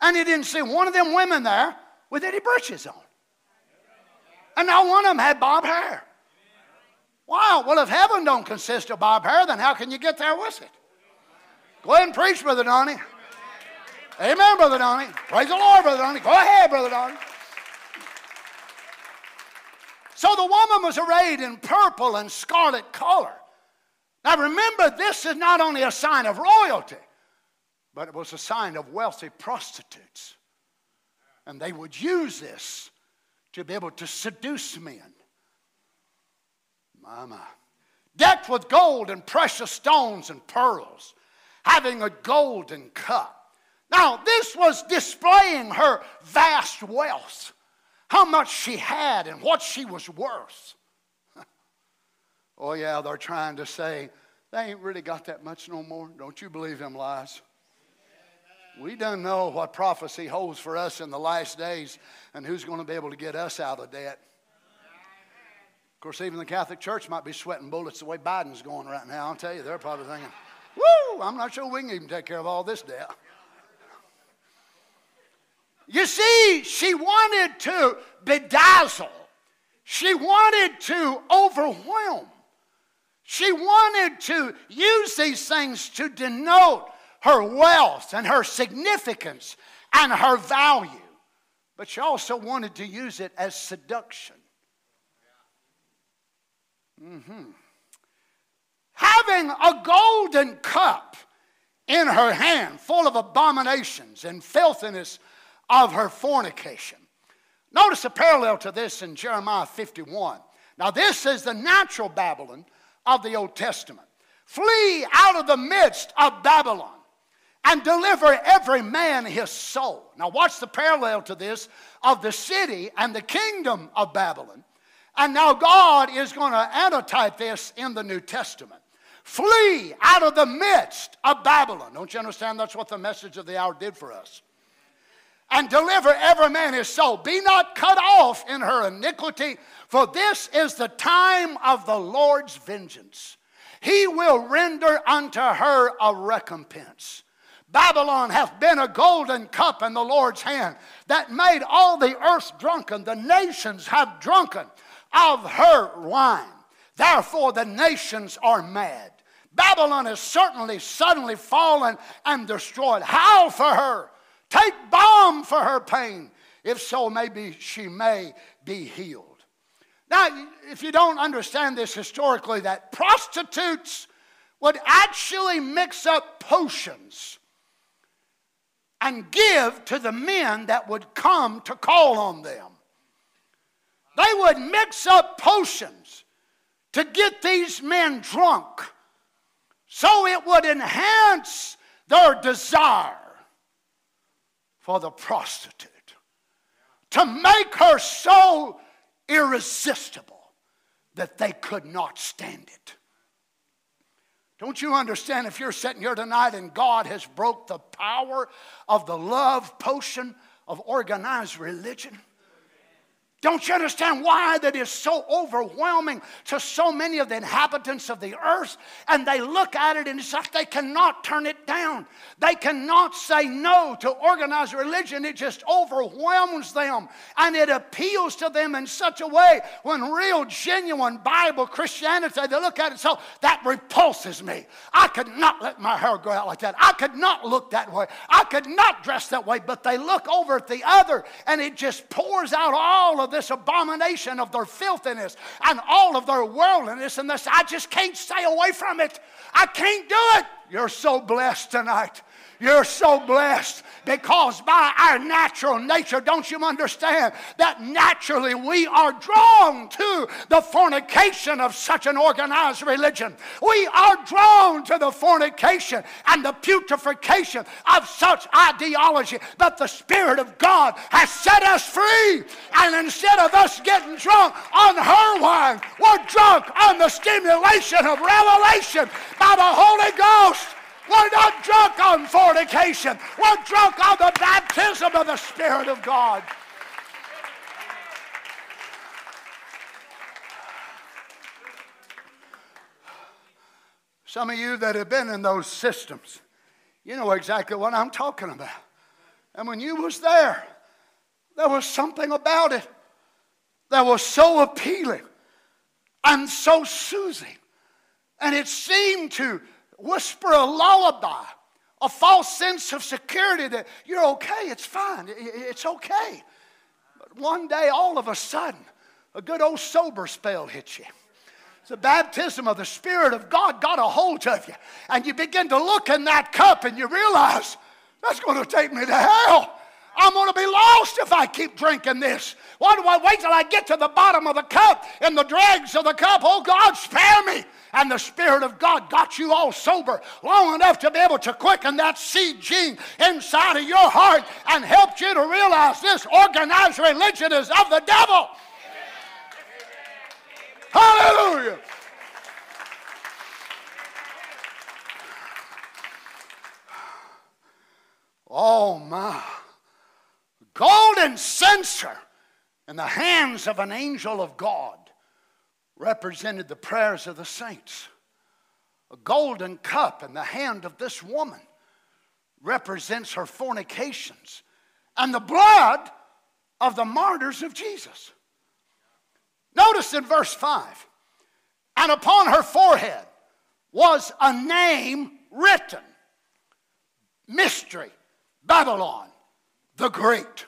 And he didn't see one of them women there with any breeches on. And not one of them had bob hair. Wow, well, if heaven don't consist of bob hair, then how can you get there with it? Go ahead and preach, Brother Donny. Amen, Brother Donny. Praise the Lord, Brother Donny. Go ahead, Brother Donny. So the woman was arrayed in purple and scarlet color. Now remember, this is not only a sign of royalty, but it was a sign of wealthy prostitutes. And they would use this to be able to seduce men. Mama. Decked with gold and precious stones and pearls, having a golden cup. Now, this was displaying her vast wealth, how much she had and what she was worth. Oh, yeah, they're trying to say they ain't really got that much no more. Don't you believe them lies? We don't know what prophecy holds for us in the last days and who's going to be able to get us out of debt. Of course, even the Catholic Church might be sweating bullets the way Biden's going right now. I'll tell you, they're probably thinking, woo, I'm not sure we can even take care of all this debt. You see, she wanted to bedazzle, she wanted to overwhelm. She wanted to use these things to denote her wealth and her significance and her value. But she also wanted to use it as seduction. Mm-hmm. Having a golden cup in her hand full of abominations and filthiness of her fornication. Notice a parallel to this in Jeremiah 51. Now, this is the natural Babylon of the Old Testament. Flee out of the midst of Babylon and deliver every man his soul. Now, watch the parallel to this of the city and the kingdom of Babylon. And now, God is going to annotate this in the New Testament. Flee out of the midst of Babylon. Don't you understand? That's what the message of the hour did for us. And deliver every man his soul. Be not cut off in her iniquity, for this is the time of the Lord's vengeance. He will render unto her a recompense. Babylon hath been a golden cup in the Lord's hand that made all the earth drunken. The nations have drunken of her wine. Therefore, the nations are mad. Babylon is certainly suddenly fallen and destroyed. Howl for her. Take balm for her pain. If so, maybe she may be healed. Now, if you don't understand this historically, that prostitutes would actually mix up potions and give to the men that would come to call on them. They would mix up potions to get these men drunk so it would enhance their desire for the prostitute to make her so irresistible that they could not stand it. Don't you understand if you're sitting here tonight and God has broke the power of the love potion of organized religion? Don't you understand why that is so overwhelming to so many of the inhabitants of the earth? And they look at it and it's like they cannot turn it down. They cannot say no to organized religion. It just overwhelms them and it appeals to them in such a way when real, genuine Bible Christianity, they look at it so that repulses me. I could not let my hair grow out like that. I could not look that way. I could not dress that way. But they look over at the other and it just pours out all of of this abomination of their filthiness and all of their worldliness and this. I just can't stay away from it. I can't do it. You're so blessed tonight. You're so blessed because by our natural nature, don't you understand that naturally we are drawn to the fornication of such an organized religion? We are drawn to the fornication and the putrefaction of such ideology. But the Spirit of God has set us free. And instead of us getting drunk on her wine, we're drunk on the stimulation of revelation by the Holy Ghost. We're not drunk on fornication. We're drunk on the baptism of the Spirit of God. Some of you that have been in those systems, you know exactly what I'm talking about. And when you was there, there was something about it that was so appealing and so soothing. And it seemed to whisper a lullaby, a false sense of security that you're okay, it's fine, it's okay. But one day, all of a sudden, a good old sober spell hits you. The baptism of the Spirit of God got a hold of you. And you begin to look in that cup and you realize that's going to take me to hell. I'm going to be lost if I keep drinking this. Why do I wait till I get to the bottom of the cup and the dregs of the cup? Oh God, spare me. And the Spirit of God got you all sober long enough to be able to quicken that seed gene inside of your heart and helped you to realize this organized religion is of the devil. Hallelujah. Oh my golden censer in the hands of an angel of God represented the prayers of the saints. A golden cup in the hand of this woman represents her fornications and the blood of the martyrs of Jesus. Notice in verse 5 and upon her forehead was a name written Mystery, Babylon the Great.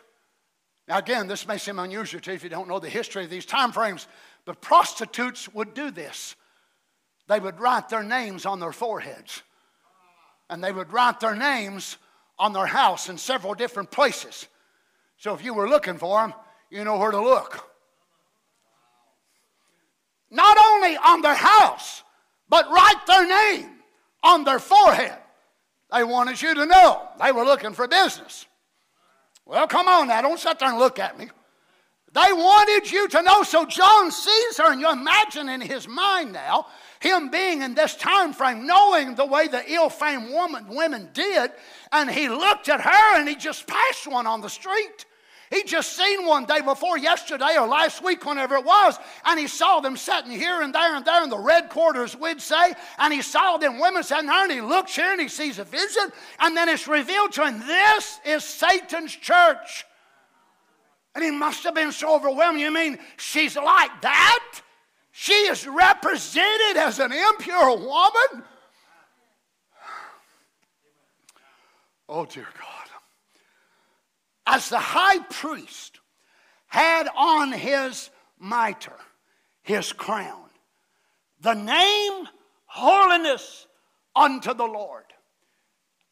Now, again, this may seem unusual to you if you don't know the history of these time frames, but prostitutes would do this. They would write their names on their foreheads, and they would write their names on their house in several different places. So if you were looking for them, you know where to look. Not only on their house, but write their name on their forehead. They wanted you to know they were looking for business. Well, come on now, don't sit there and look at me. They wanted you to know. So John sees her, and you imagine in his mind now, him being in this time frame, knowing the way the ill-famed woman, women did, and he looked at her and he just passed one on the street. He just seen one day before yesterday or last week, whenever it was, and he saw them sitting here and there and there in the red quarters, we'd say, and he saw them women sitting there, and he looks here and he sees a vision, and then it's revealed to him this is Satan's church. And he must have been so overwhelmed. You mean she's like that? She is represented as an impure woman? Oh, dear God. As the high priest had on his mitre, his crown, the name holiness unto the Lord.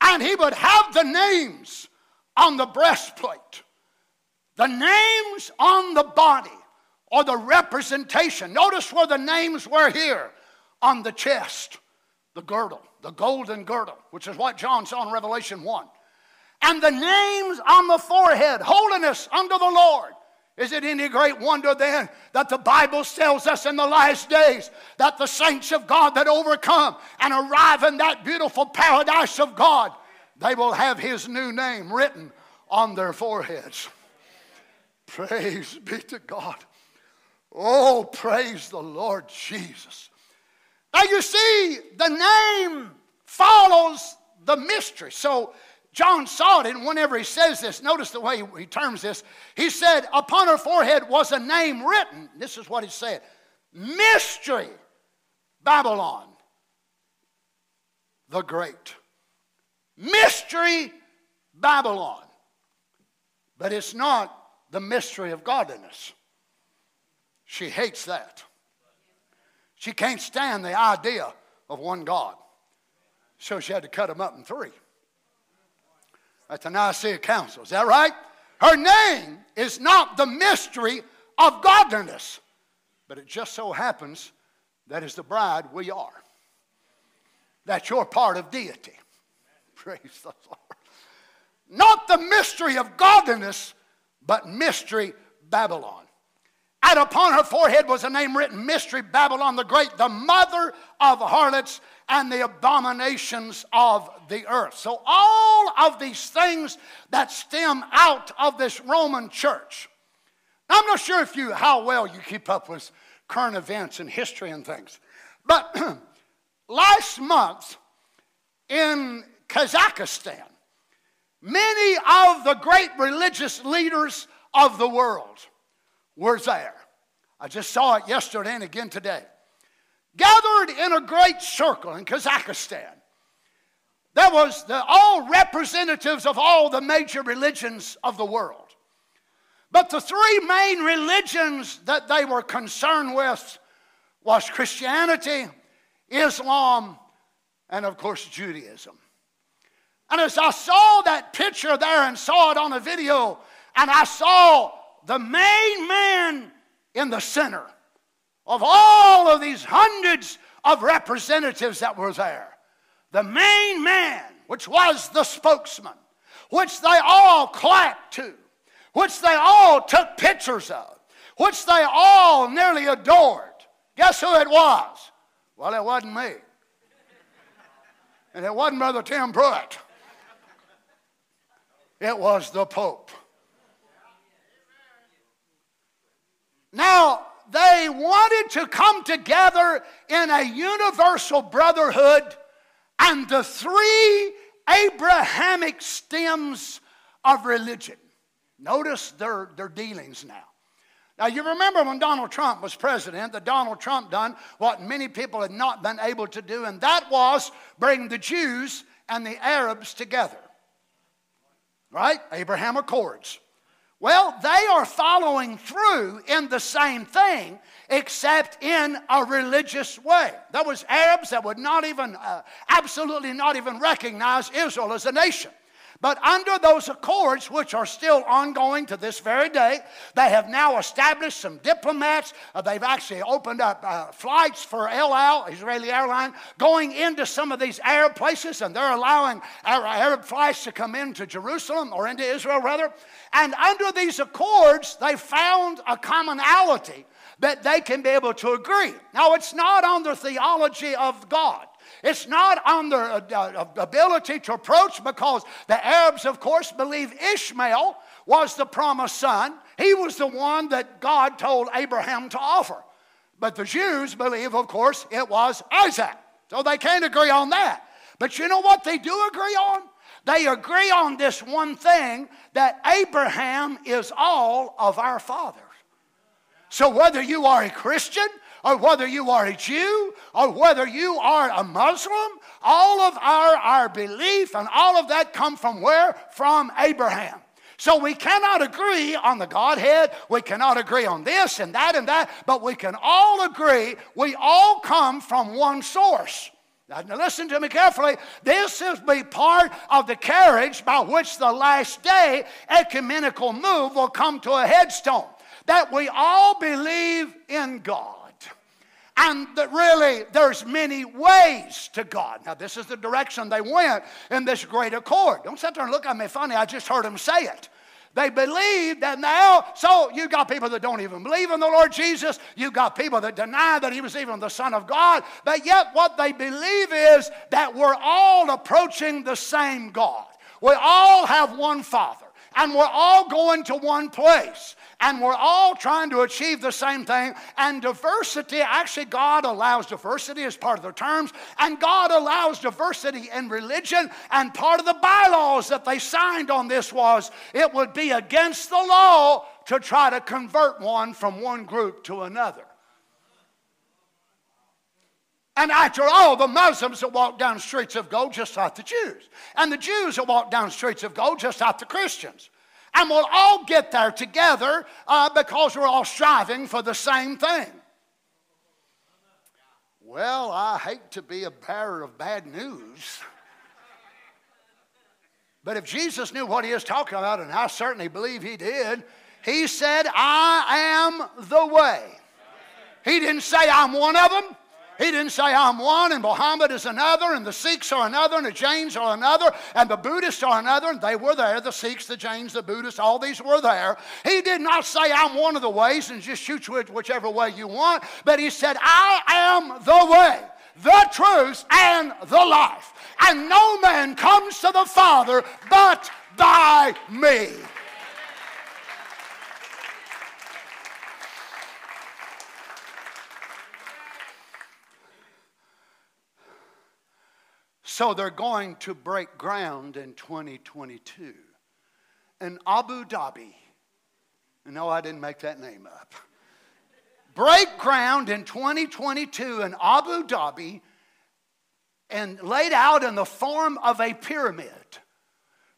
And he would have the names on the breastplate the names on the body or the representation. Notice where the names were here on the chest, the girdle, the golden girdle, which is what John saw in Revelation 1. And the names on the forehead, holiness unto the Lord. Is it any great wonder then that the Bible tells us in the last days that the saints of God that overcome and arrive in that beautiful paradise of God, they will have His new name written on their foreheads? Praise be to God. Oh, praise the Lord Jesus. Now you see, the name follows the mystery. So John saw it, and whenever he says this, notice the way he terms this. He said, Upon her forehead was a name written. This is what he said Mystery Babylon the Great. Mystery Babylon. But it's not the mystery of godliness. She hates that. She can't stand the idea of one God. So she had to cut him up in three. At the Nicaea Council. Is that right? Her name is not the mystery of godliness, but it just so happens that as the bride we are. That you're part of deity. Praise the Lord. Not the mystery of godliness, but Mystery Babylon. And upon her forehead was a name written Mystery Babylon the Great, the mother of harlots and the abominations of the earth. So, all of these things that stem out of this Roman church. Now, I'm not sure if you how well you keep up with current events and history and things, but last month in Kazakhstan, Many of the great religious leaders of the world were there. I just saw it yesterday and again today. Gathered in a great circle in Kazakhstan. There was the, all representatives of all the major religions of the world. But the three main religions that they were concerned with was Christianity, Islam, and of course Judaism. And as I saw that picture there and saw it on a video, and I saw the main man in the center of all of these hundreds of representatives that were there, the main man, which was the spokesman, which they all clapped to, which they all took pictures of, which they all nearly adored. Guess who it was? Well, it wasn't me. And it wasn't Brother Tim Pruitt. It was the Pope. Now, they wanted to come together in a universal brotherhood, and the three Abrahamic stems of religion. Notice their, their dealings now. Now, you remember when Donald Trump was president, that Donald Trump done what many people had not been able to do, and that was bring the Jews and the Arabs together right? Abraham Accords. Well, they are following through in the same thing, except in a religious way. There was Arabs that would not even, uh, absolutely not even recognize Israel as a nation. But under those accords, which are still ongoing to this very day, they have now established some diplomats. Uh, they've actually opened up uh, flights for El Al, Israeli airline, going into some of these Arab places, and they're allowing Arab flights to come into Jerusalem or into Israel, rather. And under these accords, they found a commonality that they can be able to agree. Now, it's not on the theology of God. It's not on their uh, uh, ability to approach because the Arabs, of course, believe Ishmael was the promised son. He was the one that God told Abraham to offer. But the Jews believe, of course, it was Isaac. So they can't agree on that. But you know what they do agree on? They agree on this one thing that Abraham is all of our fathers. So whether you are a Christian or whether you are a Jew or whether you are a Muslim, all of our, our belief and all of that come from where? From Abraham. So we cannot agree on the Godhead. We cannot agree on this and that and that, but we can all agree we all come from one source. Now, listen to me carefully. This is be part of the carriage by which the last day ecumenical move will come to a headstone. That we all believe in God and that really there's many ways to God. Now, this is the direction they went in this great accord. Don't sit there and look at me funny. I just heard them say it. They believe that now, so you got people that don't even believe in the Lord Jesus. You got people that deny that He was even the Son of God. But yet, what they believe is that we're all approaching the same God. We all have one Father, and we're all going to one place and we're all trying to achieve the same thing. And diversity, actually, God allows diversity as part of the terms, and God allows diversity in religion. And part of the bylaws that they signed on this was it would be against the law to try to convert one from one group to another. And after all, the Muslims that walk down streets of gold just like the Jews. And the Jews that walk down streets of gold just like the Christians. And we'll all get there together uh, because we're all striving for the same thing. Well, I hate to be a bearer of bad news. But if Jesus knew what he is talking about, and I certainly believe he did, he said, I am the way. He didn't say, I'm one of them. He didn't say, I'm one, and Muhammad is another, and the Sikhs are another, and the Jains are another, and the Buddhists are another, and they were there. The Sikhs, the Jains, the Buddhists, all these were there. He did not say, I'm one of the ways, and just shoot whichever way you want, but he said, I am the way, the truth, and the life. And no man comes to the Father but by me. So they're going to break ground in 2022 in Abu Dhabi. No, I didn't make that name up. break ground in 2022 in Abu Dhabi and laid out in the form of a pyramid.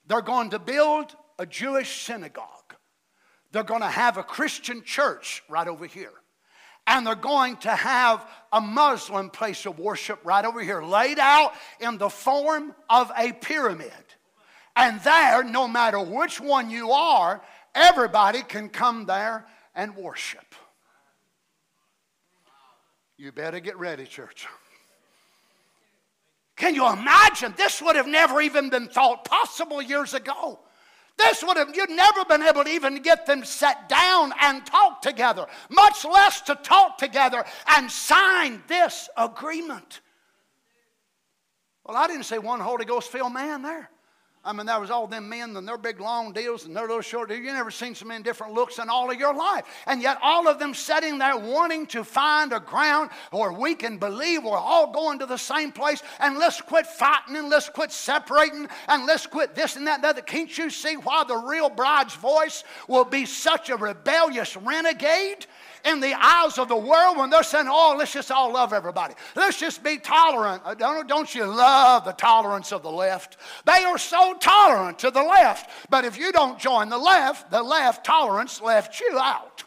They're going to build a Jewish synagogue. They're going to have a Christian church right over here and they're going to have a Muslim place of worship right over here, laid out in the form of a pyramid. And there, no matter which one you are, everybody can come there and worship. You better get ready, church. Can you imagine? This would have never even been thought possible years ago. This would have, you'd never been able to even get them set down and talk together, much less to talk together and sign this agreement. Well, I didn't say one Holy Ghost filled man there. I mean, that was all them men and their big long deals and their little short deals. You never seen so many different looks in all of your life. And yet, all of them sitting there wanting to find a ground where we can believe we're all going to the same place. And let's quit fighting and let's quit separating and let's quit this and that and that. Can't you see why the real bride's voice will be such a rebellious renegade? In the eyes of the world when they're saying, oh, let's just all love everybody. Let's just be tolerant. Uh, don't, don't you love the tolerance of the left? They are so tolerant to the left. But if you don't join the left, the left tolerance left you out.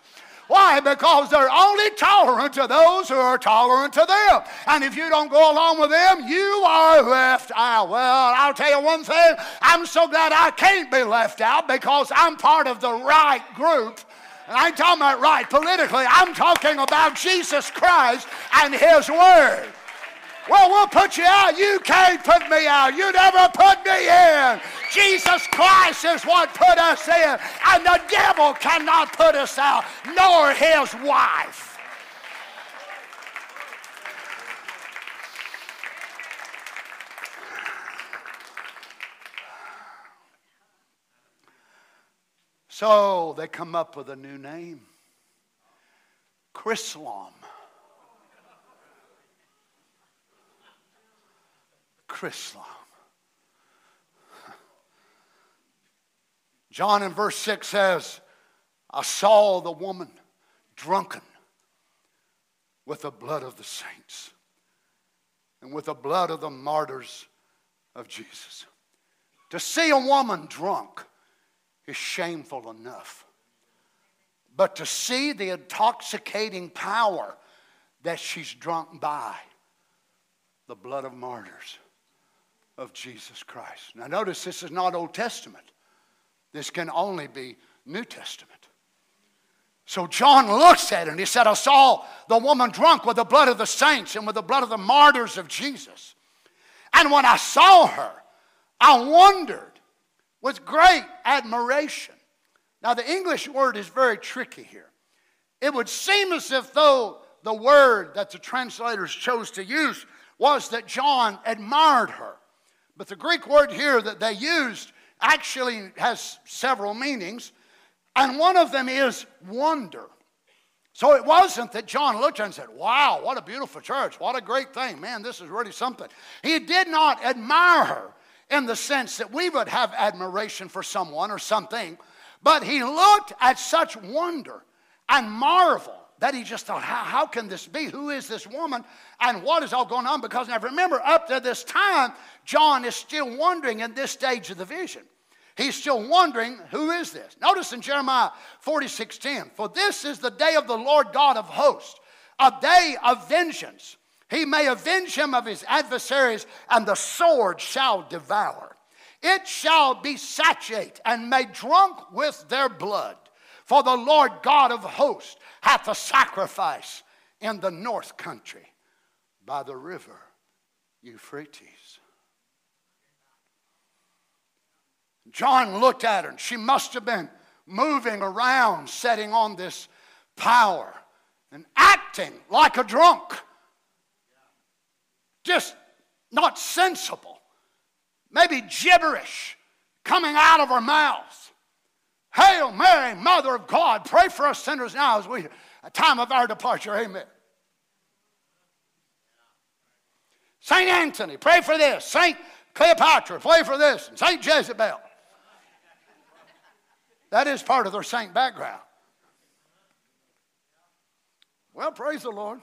Why? Because they're only tolerant to those who are tolerant to them. And if you don't go along with them, you are left out. Well, I'll tell you one thing I'm so glad I can't be left out because I'm part of the right group. And I ain't talking about right politically, I'm talking about Jesus Christ and His Word. Well, we'll put you out. You can't put me out. You never put me in. Jesus Christ is what put us in. And the devil cannot put us out, nor his wife. So they come up with a new name Chrislam. Chrislam. John in verse 6 says, I saw the woman drunken with the blood of the saints and with the blood of the martyrs of Jesus. To see a woman drunk is shameful enough. But to see the intoxicating power that she's drunk by, the blood of martyrs of Jesus Christ. Now, notice this is not Old Testament, this can only be New Testament. So John looks at it and he said, I saw the woman drunk with the blood of the saints and with the blood of the martyrs of Jesus. And when I saw her, I wondered with great admiration. Now, the English word is very tricky here. It would seem as if though the word that the translators chose to use was that John admired her. But the Greek word here that they used actually has several meanings, and one of them is wonder. So it wasn't that John looked and said, Wow, what a beautiful church. What a great thing. Man, this is really something. He did not admire her in the sense that we would have admiration for someone or something, but he looked at such wonder and marvel that he just thought, how, how can this be? Who is this woman? And what is all going on? Because now remember, up to this time, John is still wondering in this stage of the vision. He's still wondering, who is this? Notice in Jeremiah 46 10, for this is the day of the Lord God of hosts, a day of vengeance. He may avenge him of his adversaries, and the sword shall devour. It shall be satiate and made drunk with their blood. For the Lord God of hosts hath a sacrifice in the north country by the river Euphrates. John looked at her, and she must have been moving around, setting on this power and acting like a drunk just not sensible, maybe gibberish coming out of our mouths. Hail Mary, Mother of God, pray for us sinners now as we a time of our departure. Amen. Saint Anthony, pray for this. Saint Cleopatra, pray for this. And Saint Jezebel. That is part of their saint background. Well, praise the Lord.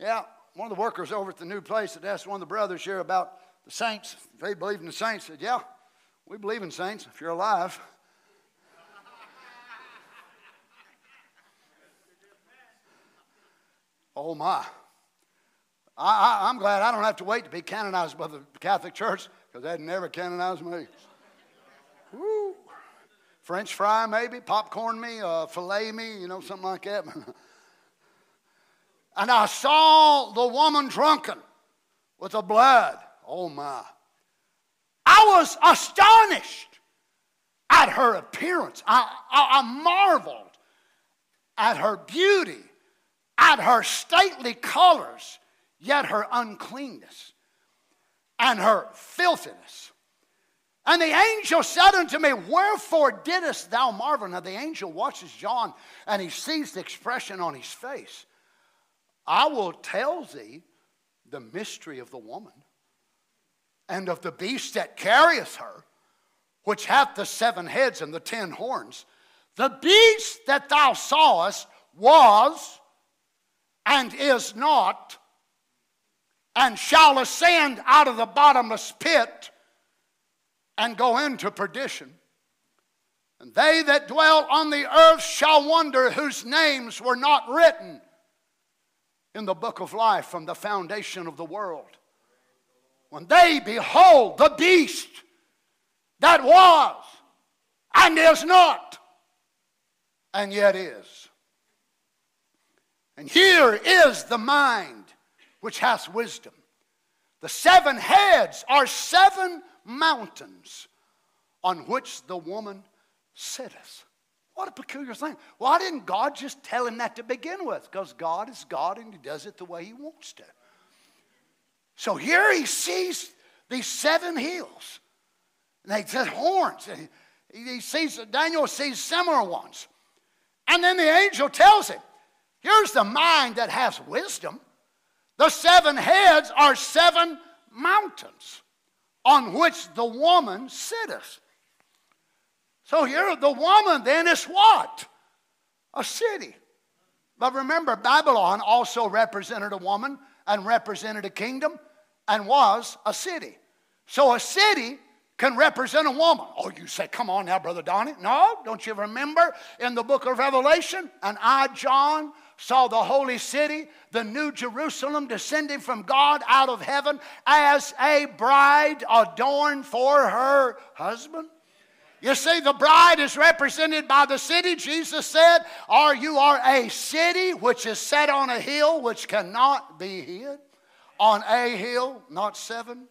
Yeah, one of the workers over at the new place had asked one of the brothers here about the saints. They believed in the saints, said, Yeah, we believe in saints if you're alive. oh my. I, am glad I don't have to wait to be canonized by the Catholic Church because they'd never canonize me. Woo. French fry, maybe, popcorn me, uh, fillet me, you know, something like that. And I saw the woman drunken with the blood. Oh my. I was astonished at her appearance. I, I, I marveled at her beauty, at her stately colors, yet her uncleanness and her filthiness. And the angel said unto me, Wherefore didst thou marvel? Now the angel watches John and he sees the expression on his face. I will tell thee the mystery of the woman and of the beast that carrieth her, which hath the seven heads and the ten horns. The beast that thou sawest was and is not, and shall ascend out of the bottomless pit and go into perdition. And they that dwell on the earth shall wonder whose names were not written in the book of life from the foundation of the world. When they behold the beast that was and is not and yet is. And here is the mind which has wisdom. The seven heads are seven mountains on which the woman sitteth. What a peculiar thing. Why didn't God just tell him that to begin with? Because God is God and he does it the way he wants to. So here he sees these seven hills. And they said horns. And he sees, Daniel sees similar ones. And then the angel tells him, here's the mind that has wisdom. The seven heads are seven mountains on which the woman sitteth. So here, the woman then is what? A city. But remember, Babylon also represented a woman and represented a kingdom and was a city. So a city can represent a woman. Oh, you say, come on now, Brother Donny. No, don't you remember in the book of Revelation? And I, John, saw the holy city, the new Jerusalem, descending from God out of heaven as a bride adorned for her husband. You see, the bride is represented by the city. Jesus said, Or you are a city which is set on a hill which cannot be hid. On a hill, not seven.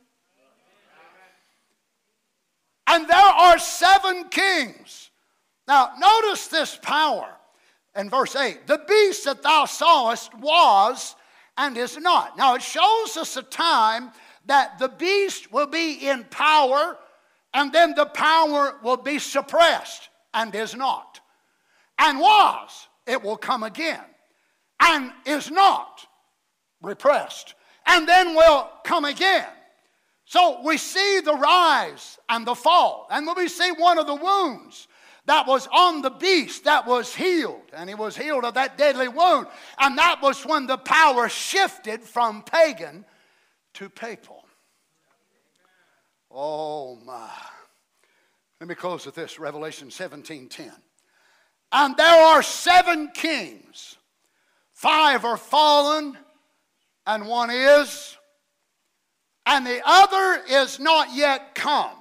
And there are seven kings. Now, notice this power in verse 8. The beast that thou sawest was and is not. Now, it shows us a time that the beast will be in power and then the power will be suppressed and is not. And was, it will come again. And is not repressed. And then will come again. So we see the rise and the fall. And we see one of the wounds that was on the beast that was healed. And he was healed of that deadly wound. And that was when the power shifted from pagan to papal. Oh my. Let me close with this Revelation 17 10. And there are seven kings, five are fallen, and one is, and the other is not yet come.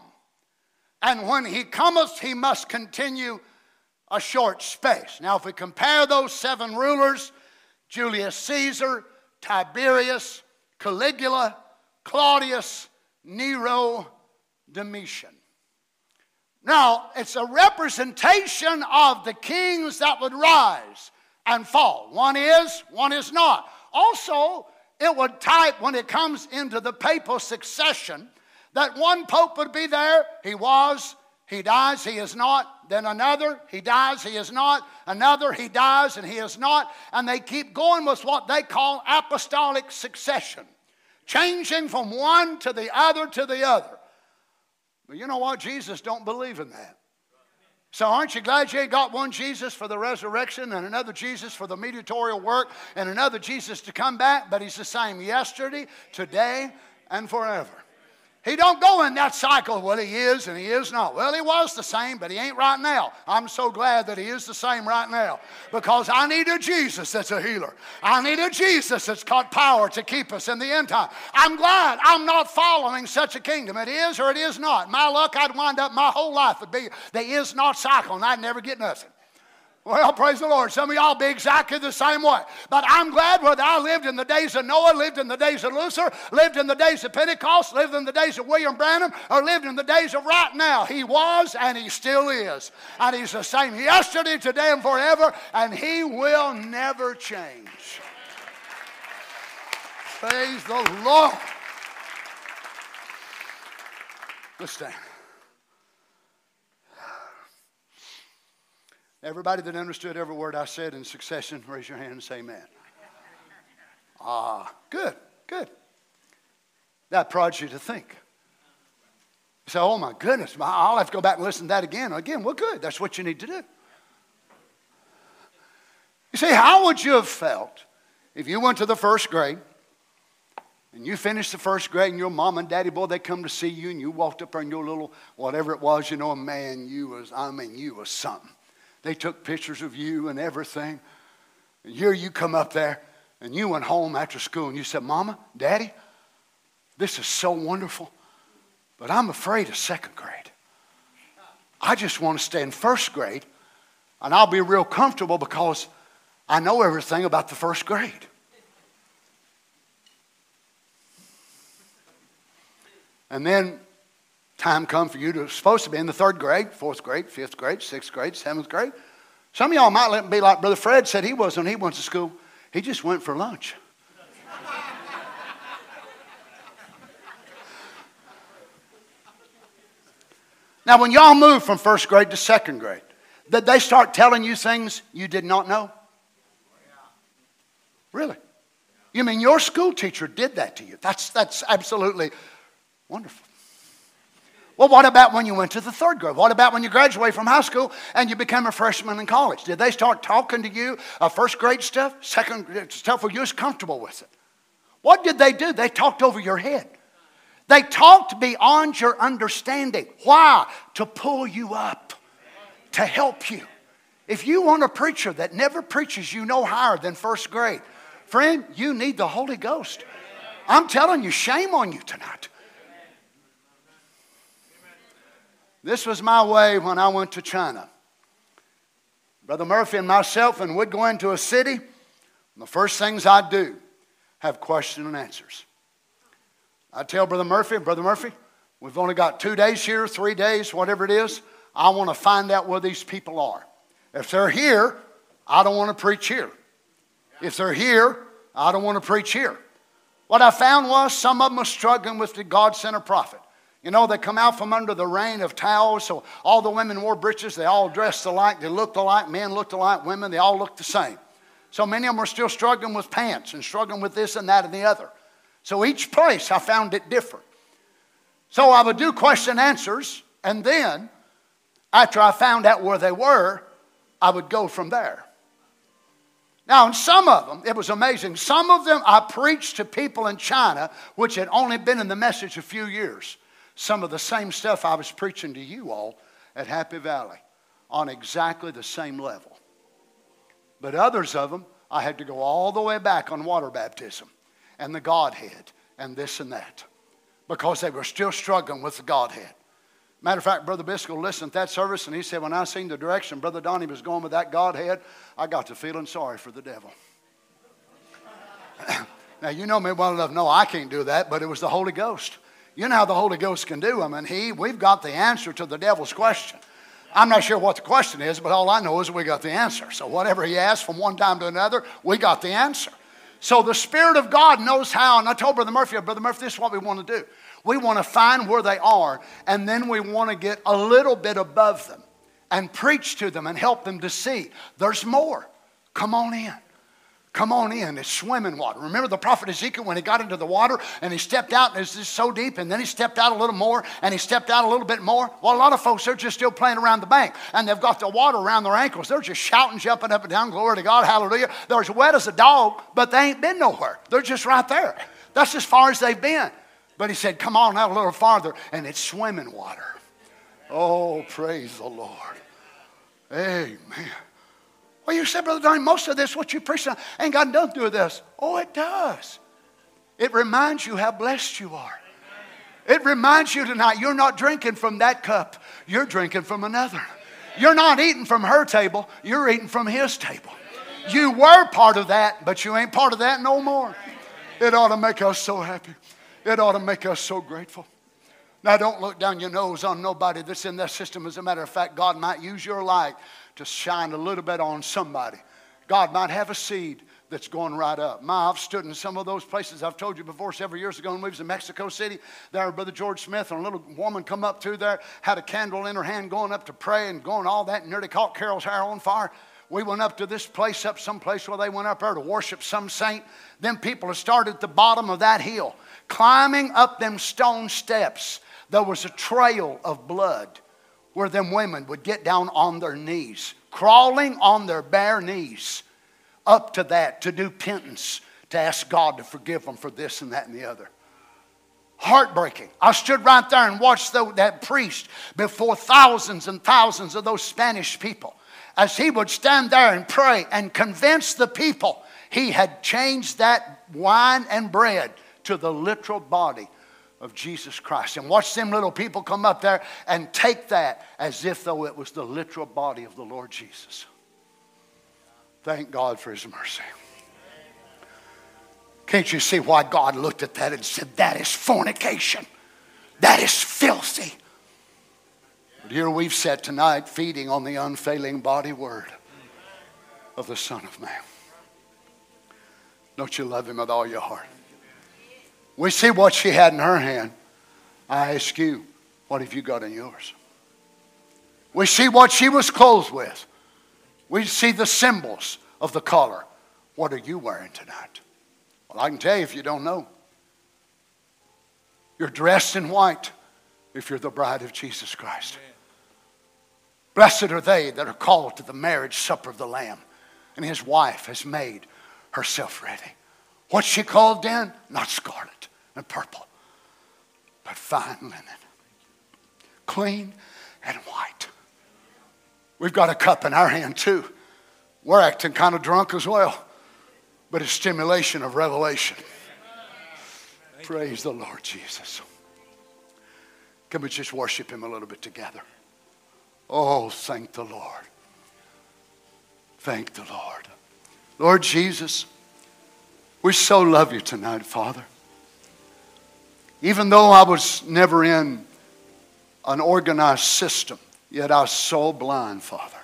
And when he cometh, he must continue a short space. Now, if we compare those seven rulers, Julius Caesar, Tiberius, Caligula, Claudius, Nero, Domitian. Now, it's a representation of the kings that would rise and fall. One is, one is not. Also, it would type when it comes into the papal succession that one pope would be there, he was, he dies, he is not, then another, he dies, he is not, another, he dies, and he is not, and they keep going with what they call apostolic succession, changing from one to the other to the other. But you know what? Jesus don't believe in that. So aren't you glad you ain't got one Jesus for the resurrection and another Jesus for the mediatorial work and another Jesus to come back? But he's the same yesterday, today, and forever. He don't go in that cycle. Well, he is and he is not. Well, he was the same, but he ain't right now. I'm so glad that he is the same right now because I need a Jesus that's a healer. I need a Jesus that's got power to keep us in the end time. I'm glad I'm not following such a kingdom. It is or it is not. My luck, I'd wind up my whole life would be the is not cycle, and I'd never get nothing. Well, praise the Lord. Some of y'all be exactly the same way. But I'm glad whether I lived in the days of Noah, lived in the days of Luther, lived in the days of Pentecost, lived in the days of William Branham, or lived in the days of right now. He was and he still is. And he's the same yesterday, today, and forever, and he will never change. Praise the Lord. Let's stand. Everybody that understood every word I said in succession, raise your hand and say amen. Ah, good, good. That prods you to think. You say, oh my goodness, I'll have to go back and listen to that again. Again, well, good. That's what you need to do. You see, how would you have felt if you went to the first grade and you finished the first grade, and your mom and daddy, boy, they come to see you, and you walked up in your little, whatever it was, you know, man, you was, I mean, you was something. They took pictures of you and everything. And here you come up there, and you went home after school, and you said, Mama, Daddy, this is so wonderful, but I'm afraid of second grade. I just want to stay in first grade, and I'll be real comfortable because I know everything about the first grade. And then time come for you to supposed to be in the third grade, fourth grade, fifth grade, sixth grade, seventh grade. Some of y'all might be like Brother Fred said he was when he went to school. He just went for lunch. now, when y'all moved from first grade to second grade, did they start telling you things you did not know? Really? You mean your school teacher did that to you? That's, that's absolutely Wonderful. Well, what about when you went to the third grade? What about when you graduated from high school and you became a freshman in college? Did they start talking to you uh, first grade stuff, second stuff where you was comfortable with it? What did they do? They talked over your head. They talked beyond your understanding. Why? To pull you up, to help you. If you want a preacher that never preaches you no higher than first grade, friend, you need the Holy Ghost. I'm telling you, shame on you tonight. This was my way when I went to China. Brother Murphy and myself, and we'd go into a city, the first things I'd do, have question and answers. I tell Brother Murphy, Brother Murphy, we've only got two days here, three days, whatever it is. I want to find out where these people are. If they're here, I don't want to preach here. If they're here, I don't want to preach here. What I found was some of them were struggling with the God center prophet. You know, they come out from under the rain of towels, so all the women wore breeches. They all dressed alike. They looked alike. Men looked alike. Women, they all looked the same. So many of them were still struggling with pants and struggling with this and that and the other. So each place, I found it different. So I would do question answers, and then after I found out where they were, I would go from there. Now, in some of them, it was amazing. Some of them I preached to people in China, which had only been in the message a few years some of the same stuff I was preaching to you all at Happy Valley on exactly the same level. But others of them, I had to go all the way back on water baptism and the Godhead and this and that because they were still struggling with the Godhead. Matter of fact, Brother Biscoe listened to that service and he said, When I seen the direction Brother Donny was going with that Godhead, I got to feeling sorry for the devil. now, you know me well enough, no, I can't do that, but it was the Holy Ghost. You know how the Holy Ghost can do them, and He, we've got the answer to the devil's question. I'm not sure what the question is, but all I know is we got the answer. So whatever he asked from one time to another, we got the answer. So the Spirit of God knows how, and I told Brother Murphy, Brother Murphy, this is what we want to do. We want to find where they are, and then we want to get a little bit above them and preach to them and help them to see there's more. Come on in. Come on in. It's swimming water. Remember the prophet Ezekiel when he got into the water and he stepped out and it's just so deep and then he stepped out a little more and he stepped out a little bit more? Well, a lot of folks, they're just still playing around the bank and they've got the water around their ankles. They're just shouting, jumping up and down, glory to God, hallelujah. They're as wet as a dog, but they ain't been nowhere. They're just right there. That's as far as they've been. But he said, come on out a little farther and it's swimming water. Oh, praise the Lord. Amen. Well, you said, Brother Donny, most of this, what you preach, ain't got nothing to do with this. Oh, it does. It reminds you how blessed you are. It reminds you tonight you're not drinking from that cup, you're drinking from another. You're not eating from her table, you're eating from his table. You were part of that, but you ain't part of that no more. It ought to make us so happy. It ought to make us so grateful. Now, don't look down your nose on nobody that's in that system. As a matter of fact, God might use your light to shine a little bit on somebody. God might have a seed that's going right up. My, I've stood in some of those places I've told you before several years ago when we was in Mexico City. There, Brother George Smith and a little woman come up through there, had a candle in her hand, going up to pray and going all that, and nearly caught Carol's hair on fire. We went up to this place, up some place where they went up there to worship some saint. Then people had started at the bottom of that hill, climbing up them stone steps. There was a trail of blood where them women would get down on their knees, crawling on their bare knees up to that to do penance, to ask God to forgive them for this and that and the other. Heartbreaking. I stood right there and watched the, that priest before thousands and thousands of those Spanish people as he would stand there and pray and convince the people he had changed that wine and bread to the literal body of Jesus Christ. And watch them little people come up there and take that as if though it was the literal body of the Lord Jesus. Thank God for his mercy. Can't you see why God looked at that and said, That is fornication? That is filthy. But here we've sat tonight feeding on the unfailing body word of the Son of Man. Don't you love him with all your heart? We see what she had in her hand. I ask you, what have you got in yours? We see what she was clothed with. We see the symbols of the collar. What are you wearing tonight? Well, I can tell you if you don't know. You're dressed in white if you're the bride of Jesus Christ. Blessed are they that are called to the marriage supper of the Lamb, and his wife has made herself ready. What's she called then? Not scarlet and purple, but fine linen, clean and white. We've got a cup in our hand too. We're acting kind of drunk as well but a stimulation of revelation. Praise the Lord Jesus. Can we just worship Him a little bit together? Oh, thank the Lord. Thank the Lord. Lord Jesus, we so love you tonight, Father. Even though I was never in an organized system, yet I was so blind, Father.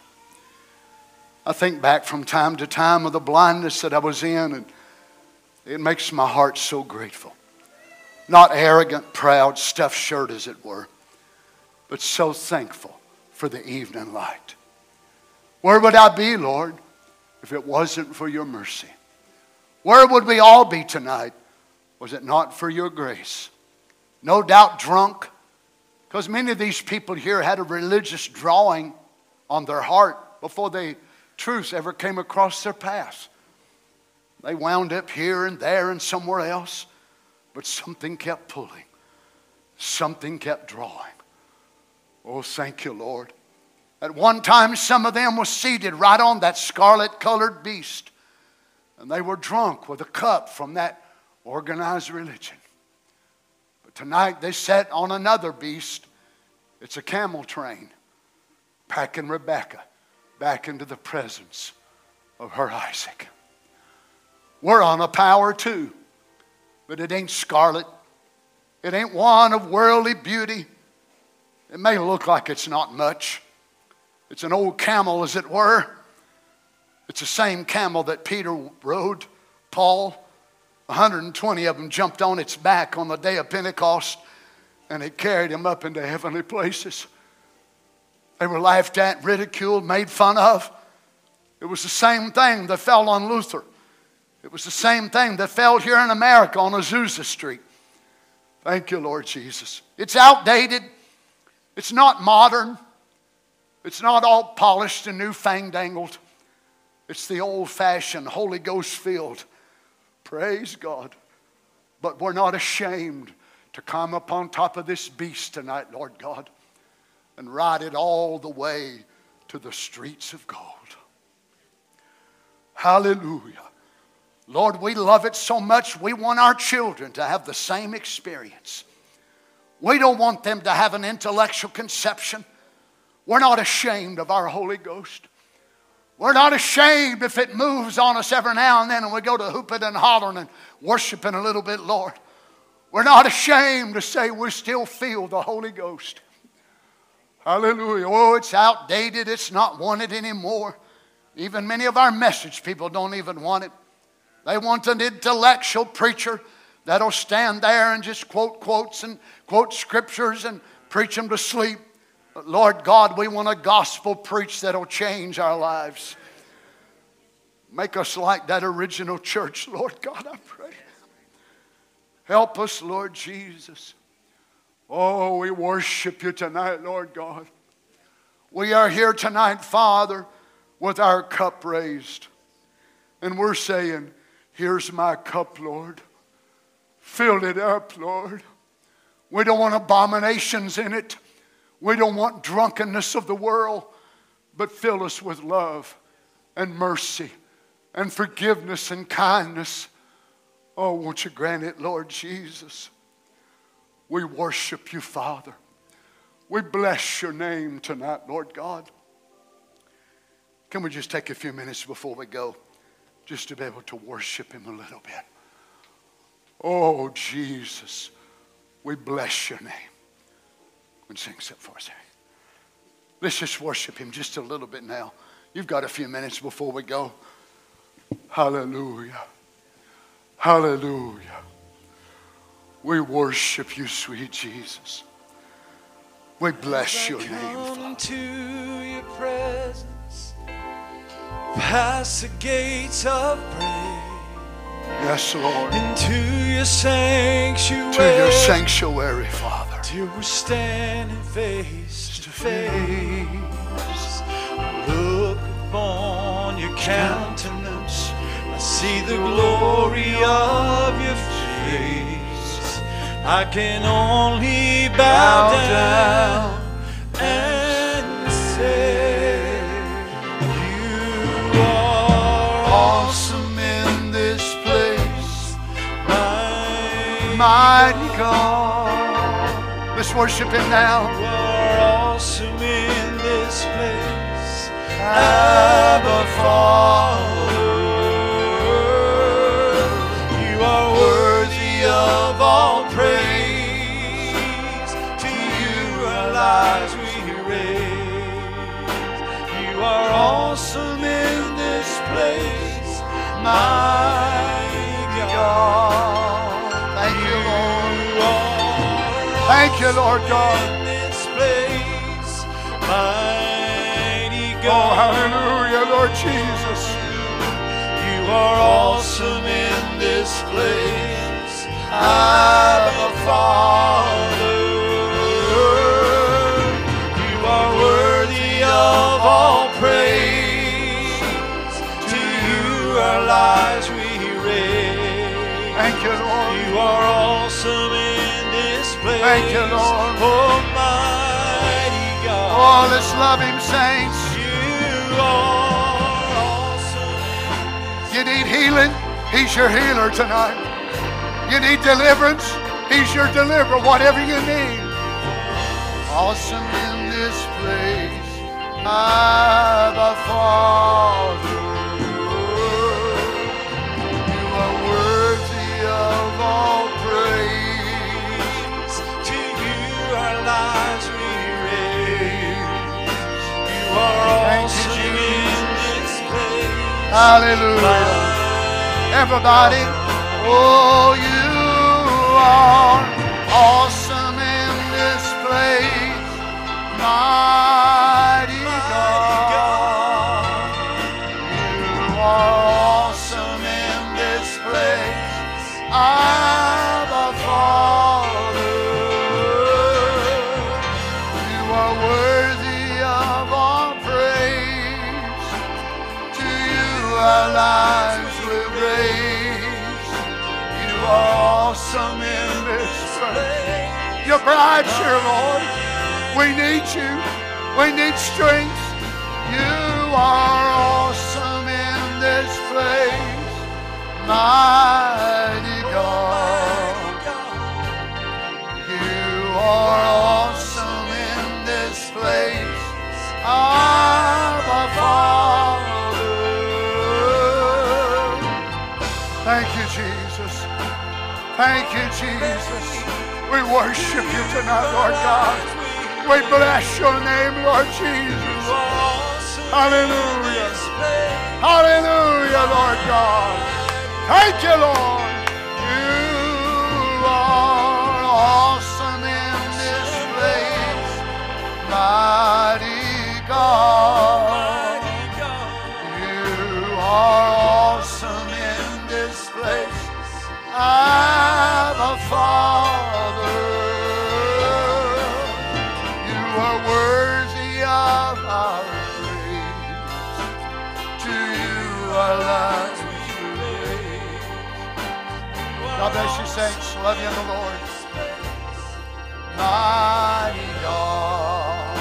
I think back from time to time of the blindness that I was in, and it makes my heart so grateful. Not arrogant, proud, stuffed shirt, as it were, but so thankful for the evening light. Where would I be, Lord, if it wasn't for your mercy? Where would we all be tonight was it not for your grace? No doubt drunk, because many of these people here had a religious drawing on their heart before the truth ever came across their path. They wound up here and there and somewhere else, but something kept pulling, something kept drawing. Oh, thank you, Lord. At one time, some of them were seated right on that scarlet colored beast, and they were drunk with a cup from that organized religion. But tonight, they sat on another beast. It's a camel train, packing Rebecca back into the presence of her Isaac. We're on a power too, but it ain't scarlet. It ain't one of worldly beauty. It may look like it's not much. It's an old camel, as it were. It's the same camel that Peter rode, Paul. 120 of them jumped on its back on the day of Pentecost, and it carried him up into heavenly places. They were laughed at, ridiculed, made fun of. It was the same thing that fell on Luther. It was the same thing that fell here in America on Azusa Street. Thank you, Lord Jesus. It's outdated. It's not modern. It's not all polished and new fandangled. It's the old fashioned, Holy Ghost filled. Praise God. But we're not ashamed to come upon top of this beast tonight, Lord God and ride it all the way to the streets of gold. Hallelujah. Lord, we love it so much, we want our children to have the same experience. We don't want them to have an intellectual conception. We're not ashamed of our Holy Ghost. We're not ashamed if it moves on us every now and then and we go to hooping and hollering and worshiping a little bit, Lord. We're not ashamed to say we still feel the Holy Ghost. Hallelujah. Oh, it's outdated. It's not wanted anymore. Even many of our message people don't even want it. They want an intellectual preacher that'll stand there and just quote quotes and quote scriptures and preach them to sleep. Lord God, we want a gospel preach that'll change our lives. Make us like that original church, Lord God, I pray. Help us, Lord Jesus. Oh, we worship you tonight, Lord God. We are here tonight, Father, with our cup raised. And we're saying, Here's my cup, Lord. Fill it up, Lord. We don't want abominations in it. We don't want drunkenness of the world, but fill us with love and mercy and forgiveness and kindness. Oh, won't you grant it, Lord Jesus? We worship you, Father. We bless your name tonight, Lord God. Can we just take a few minutes before we go just to be able to worship him a little bit? Oh, Jesus, we bless your name. And sing something for us. Let's just worship him just a little bit now. You've got a few minutes before we go. Hallelujah. Hallelujah. We worship you, sweet Jesus. We bless your name, Come Father. to your presence, past the gates of praise, Yes, Lord. into your sanctuary, To your sanctuary, Father. till we're standing face to face. Look upon your countenance, I see the glory of your face. I can only bow down mighty God. Let's worship him now. You are awesome in this place. Abba, Father. You are worthy of all praise. To you our lives we raise. You are awesome in this place, my God. Thank you, Lord God. in this place, mighty Oh, hallelujah, Lord Jesus. You are awesome in this place, Abba Father. You are worthy of all praise. To you our lives we raise. Thank you, Lord. You are awesome in place. Thank you, Lord. Almighty God. Oh, let's love him, saints. You are awesome. You need healing? He's your healer tonight. You need deliverance? He's your deliverer, whatever you need. Awesome in this place, Abba Father. Lives we raise. You are Thank you, in this place. Hallelujah. Everybody, oh, you are awesome in this place, mighty bride's here, Lord. We need you. We need strength. You are awesome in this place, mighty God. You are awesome in this place, Abba Father. Thank you, Jesus. Thank you, Jesus. We worship you tonight, Lord God. We bless your name, Lord Jesus. Hallelujah. Hallelujah, Lord God. Thank you, Lord. You are awesome in this place, mighty God. You are awesome in this place, Abba Father. our praise. To you our lives we raise. God bless you, saints. Love you in the Lord. Mighty God,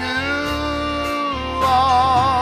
you are.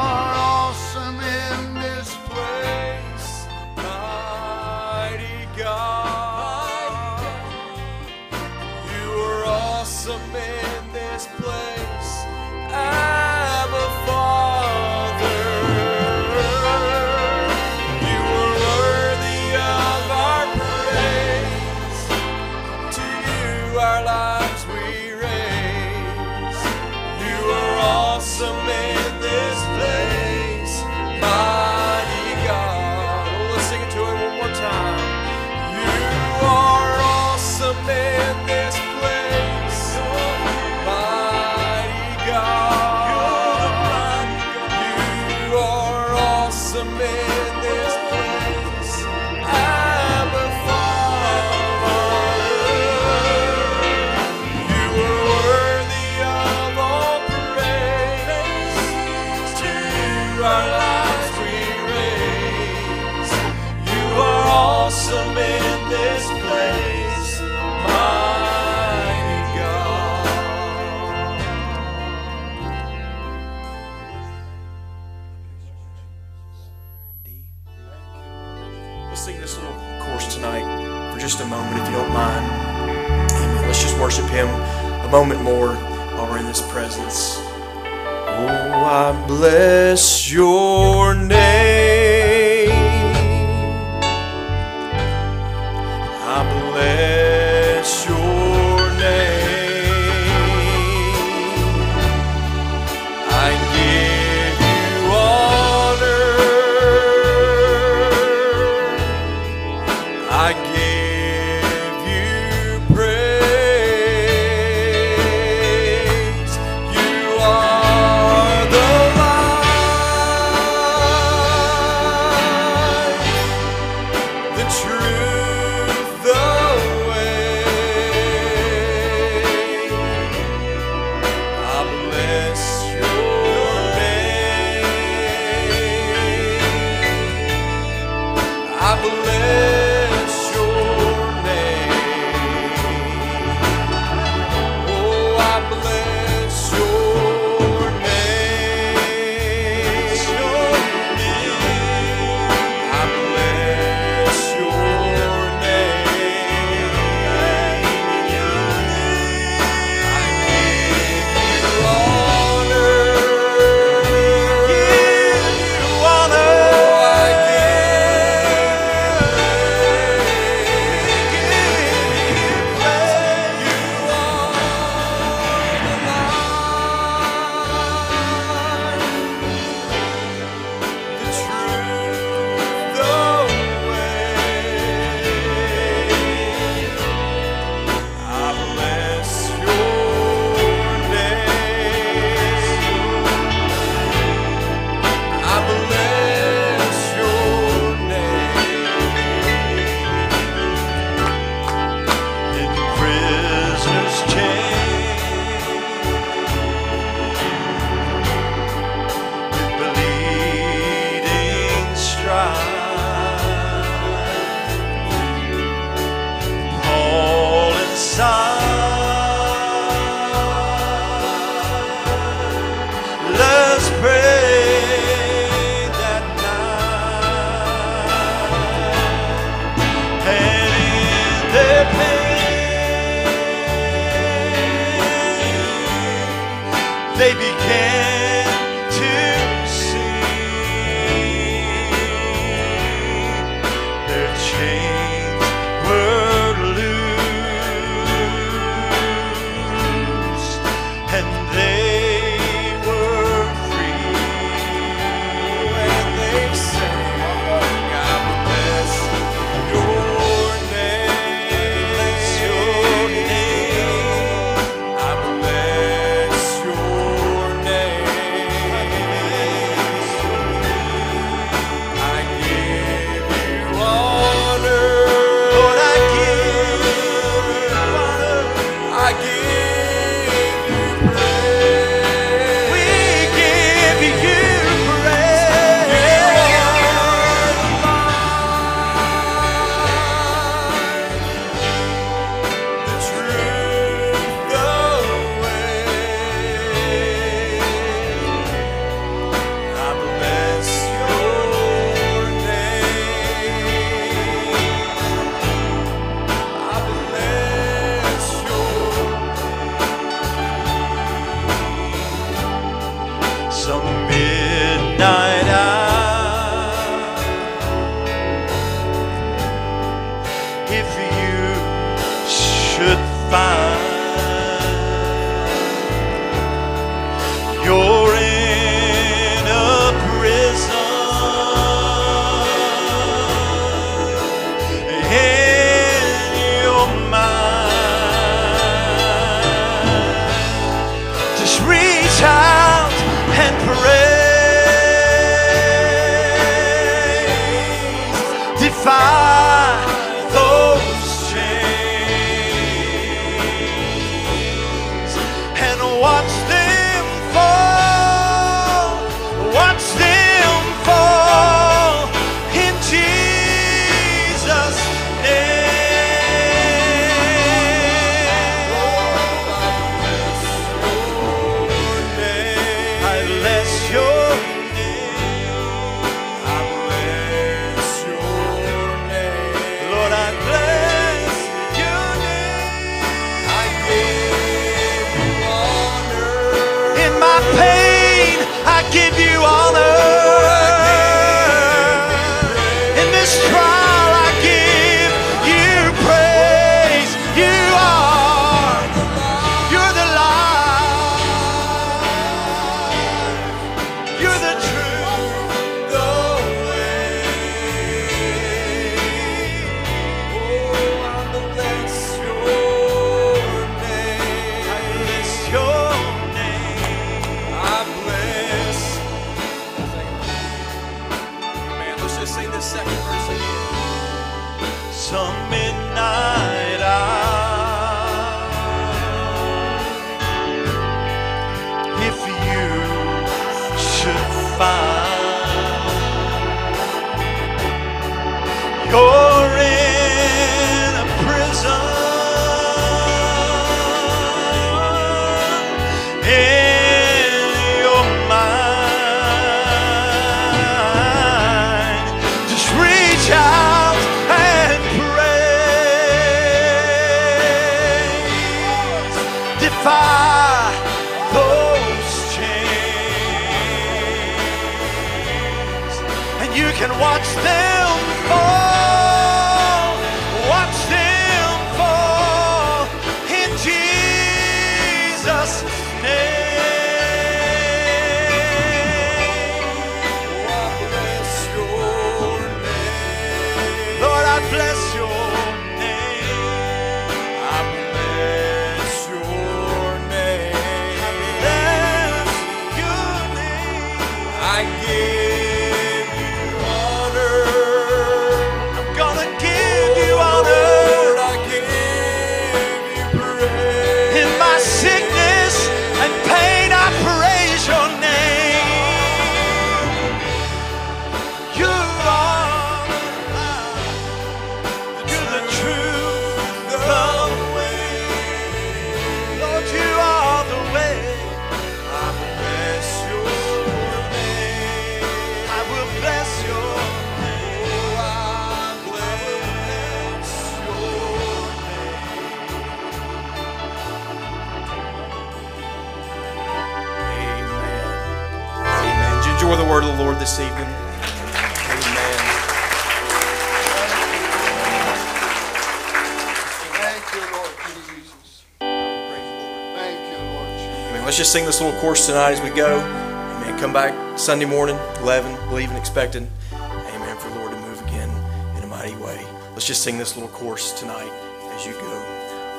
sing this little chorus tonight as we go. Amen. Come back Sunday morning, 11, believing, expecting. Amen. For the Lord to move again in a mighty way. Let's just sing this little chorus tonight as you go.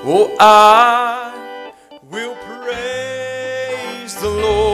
Oh, I will praise the Lord.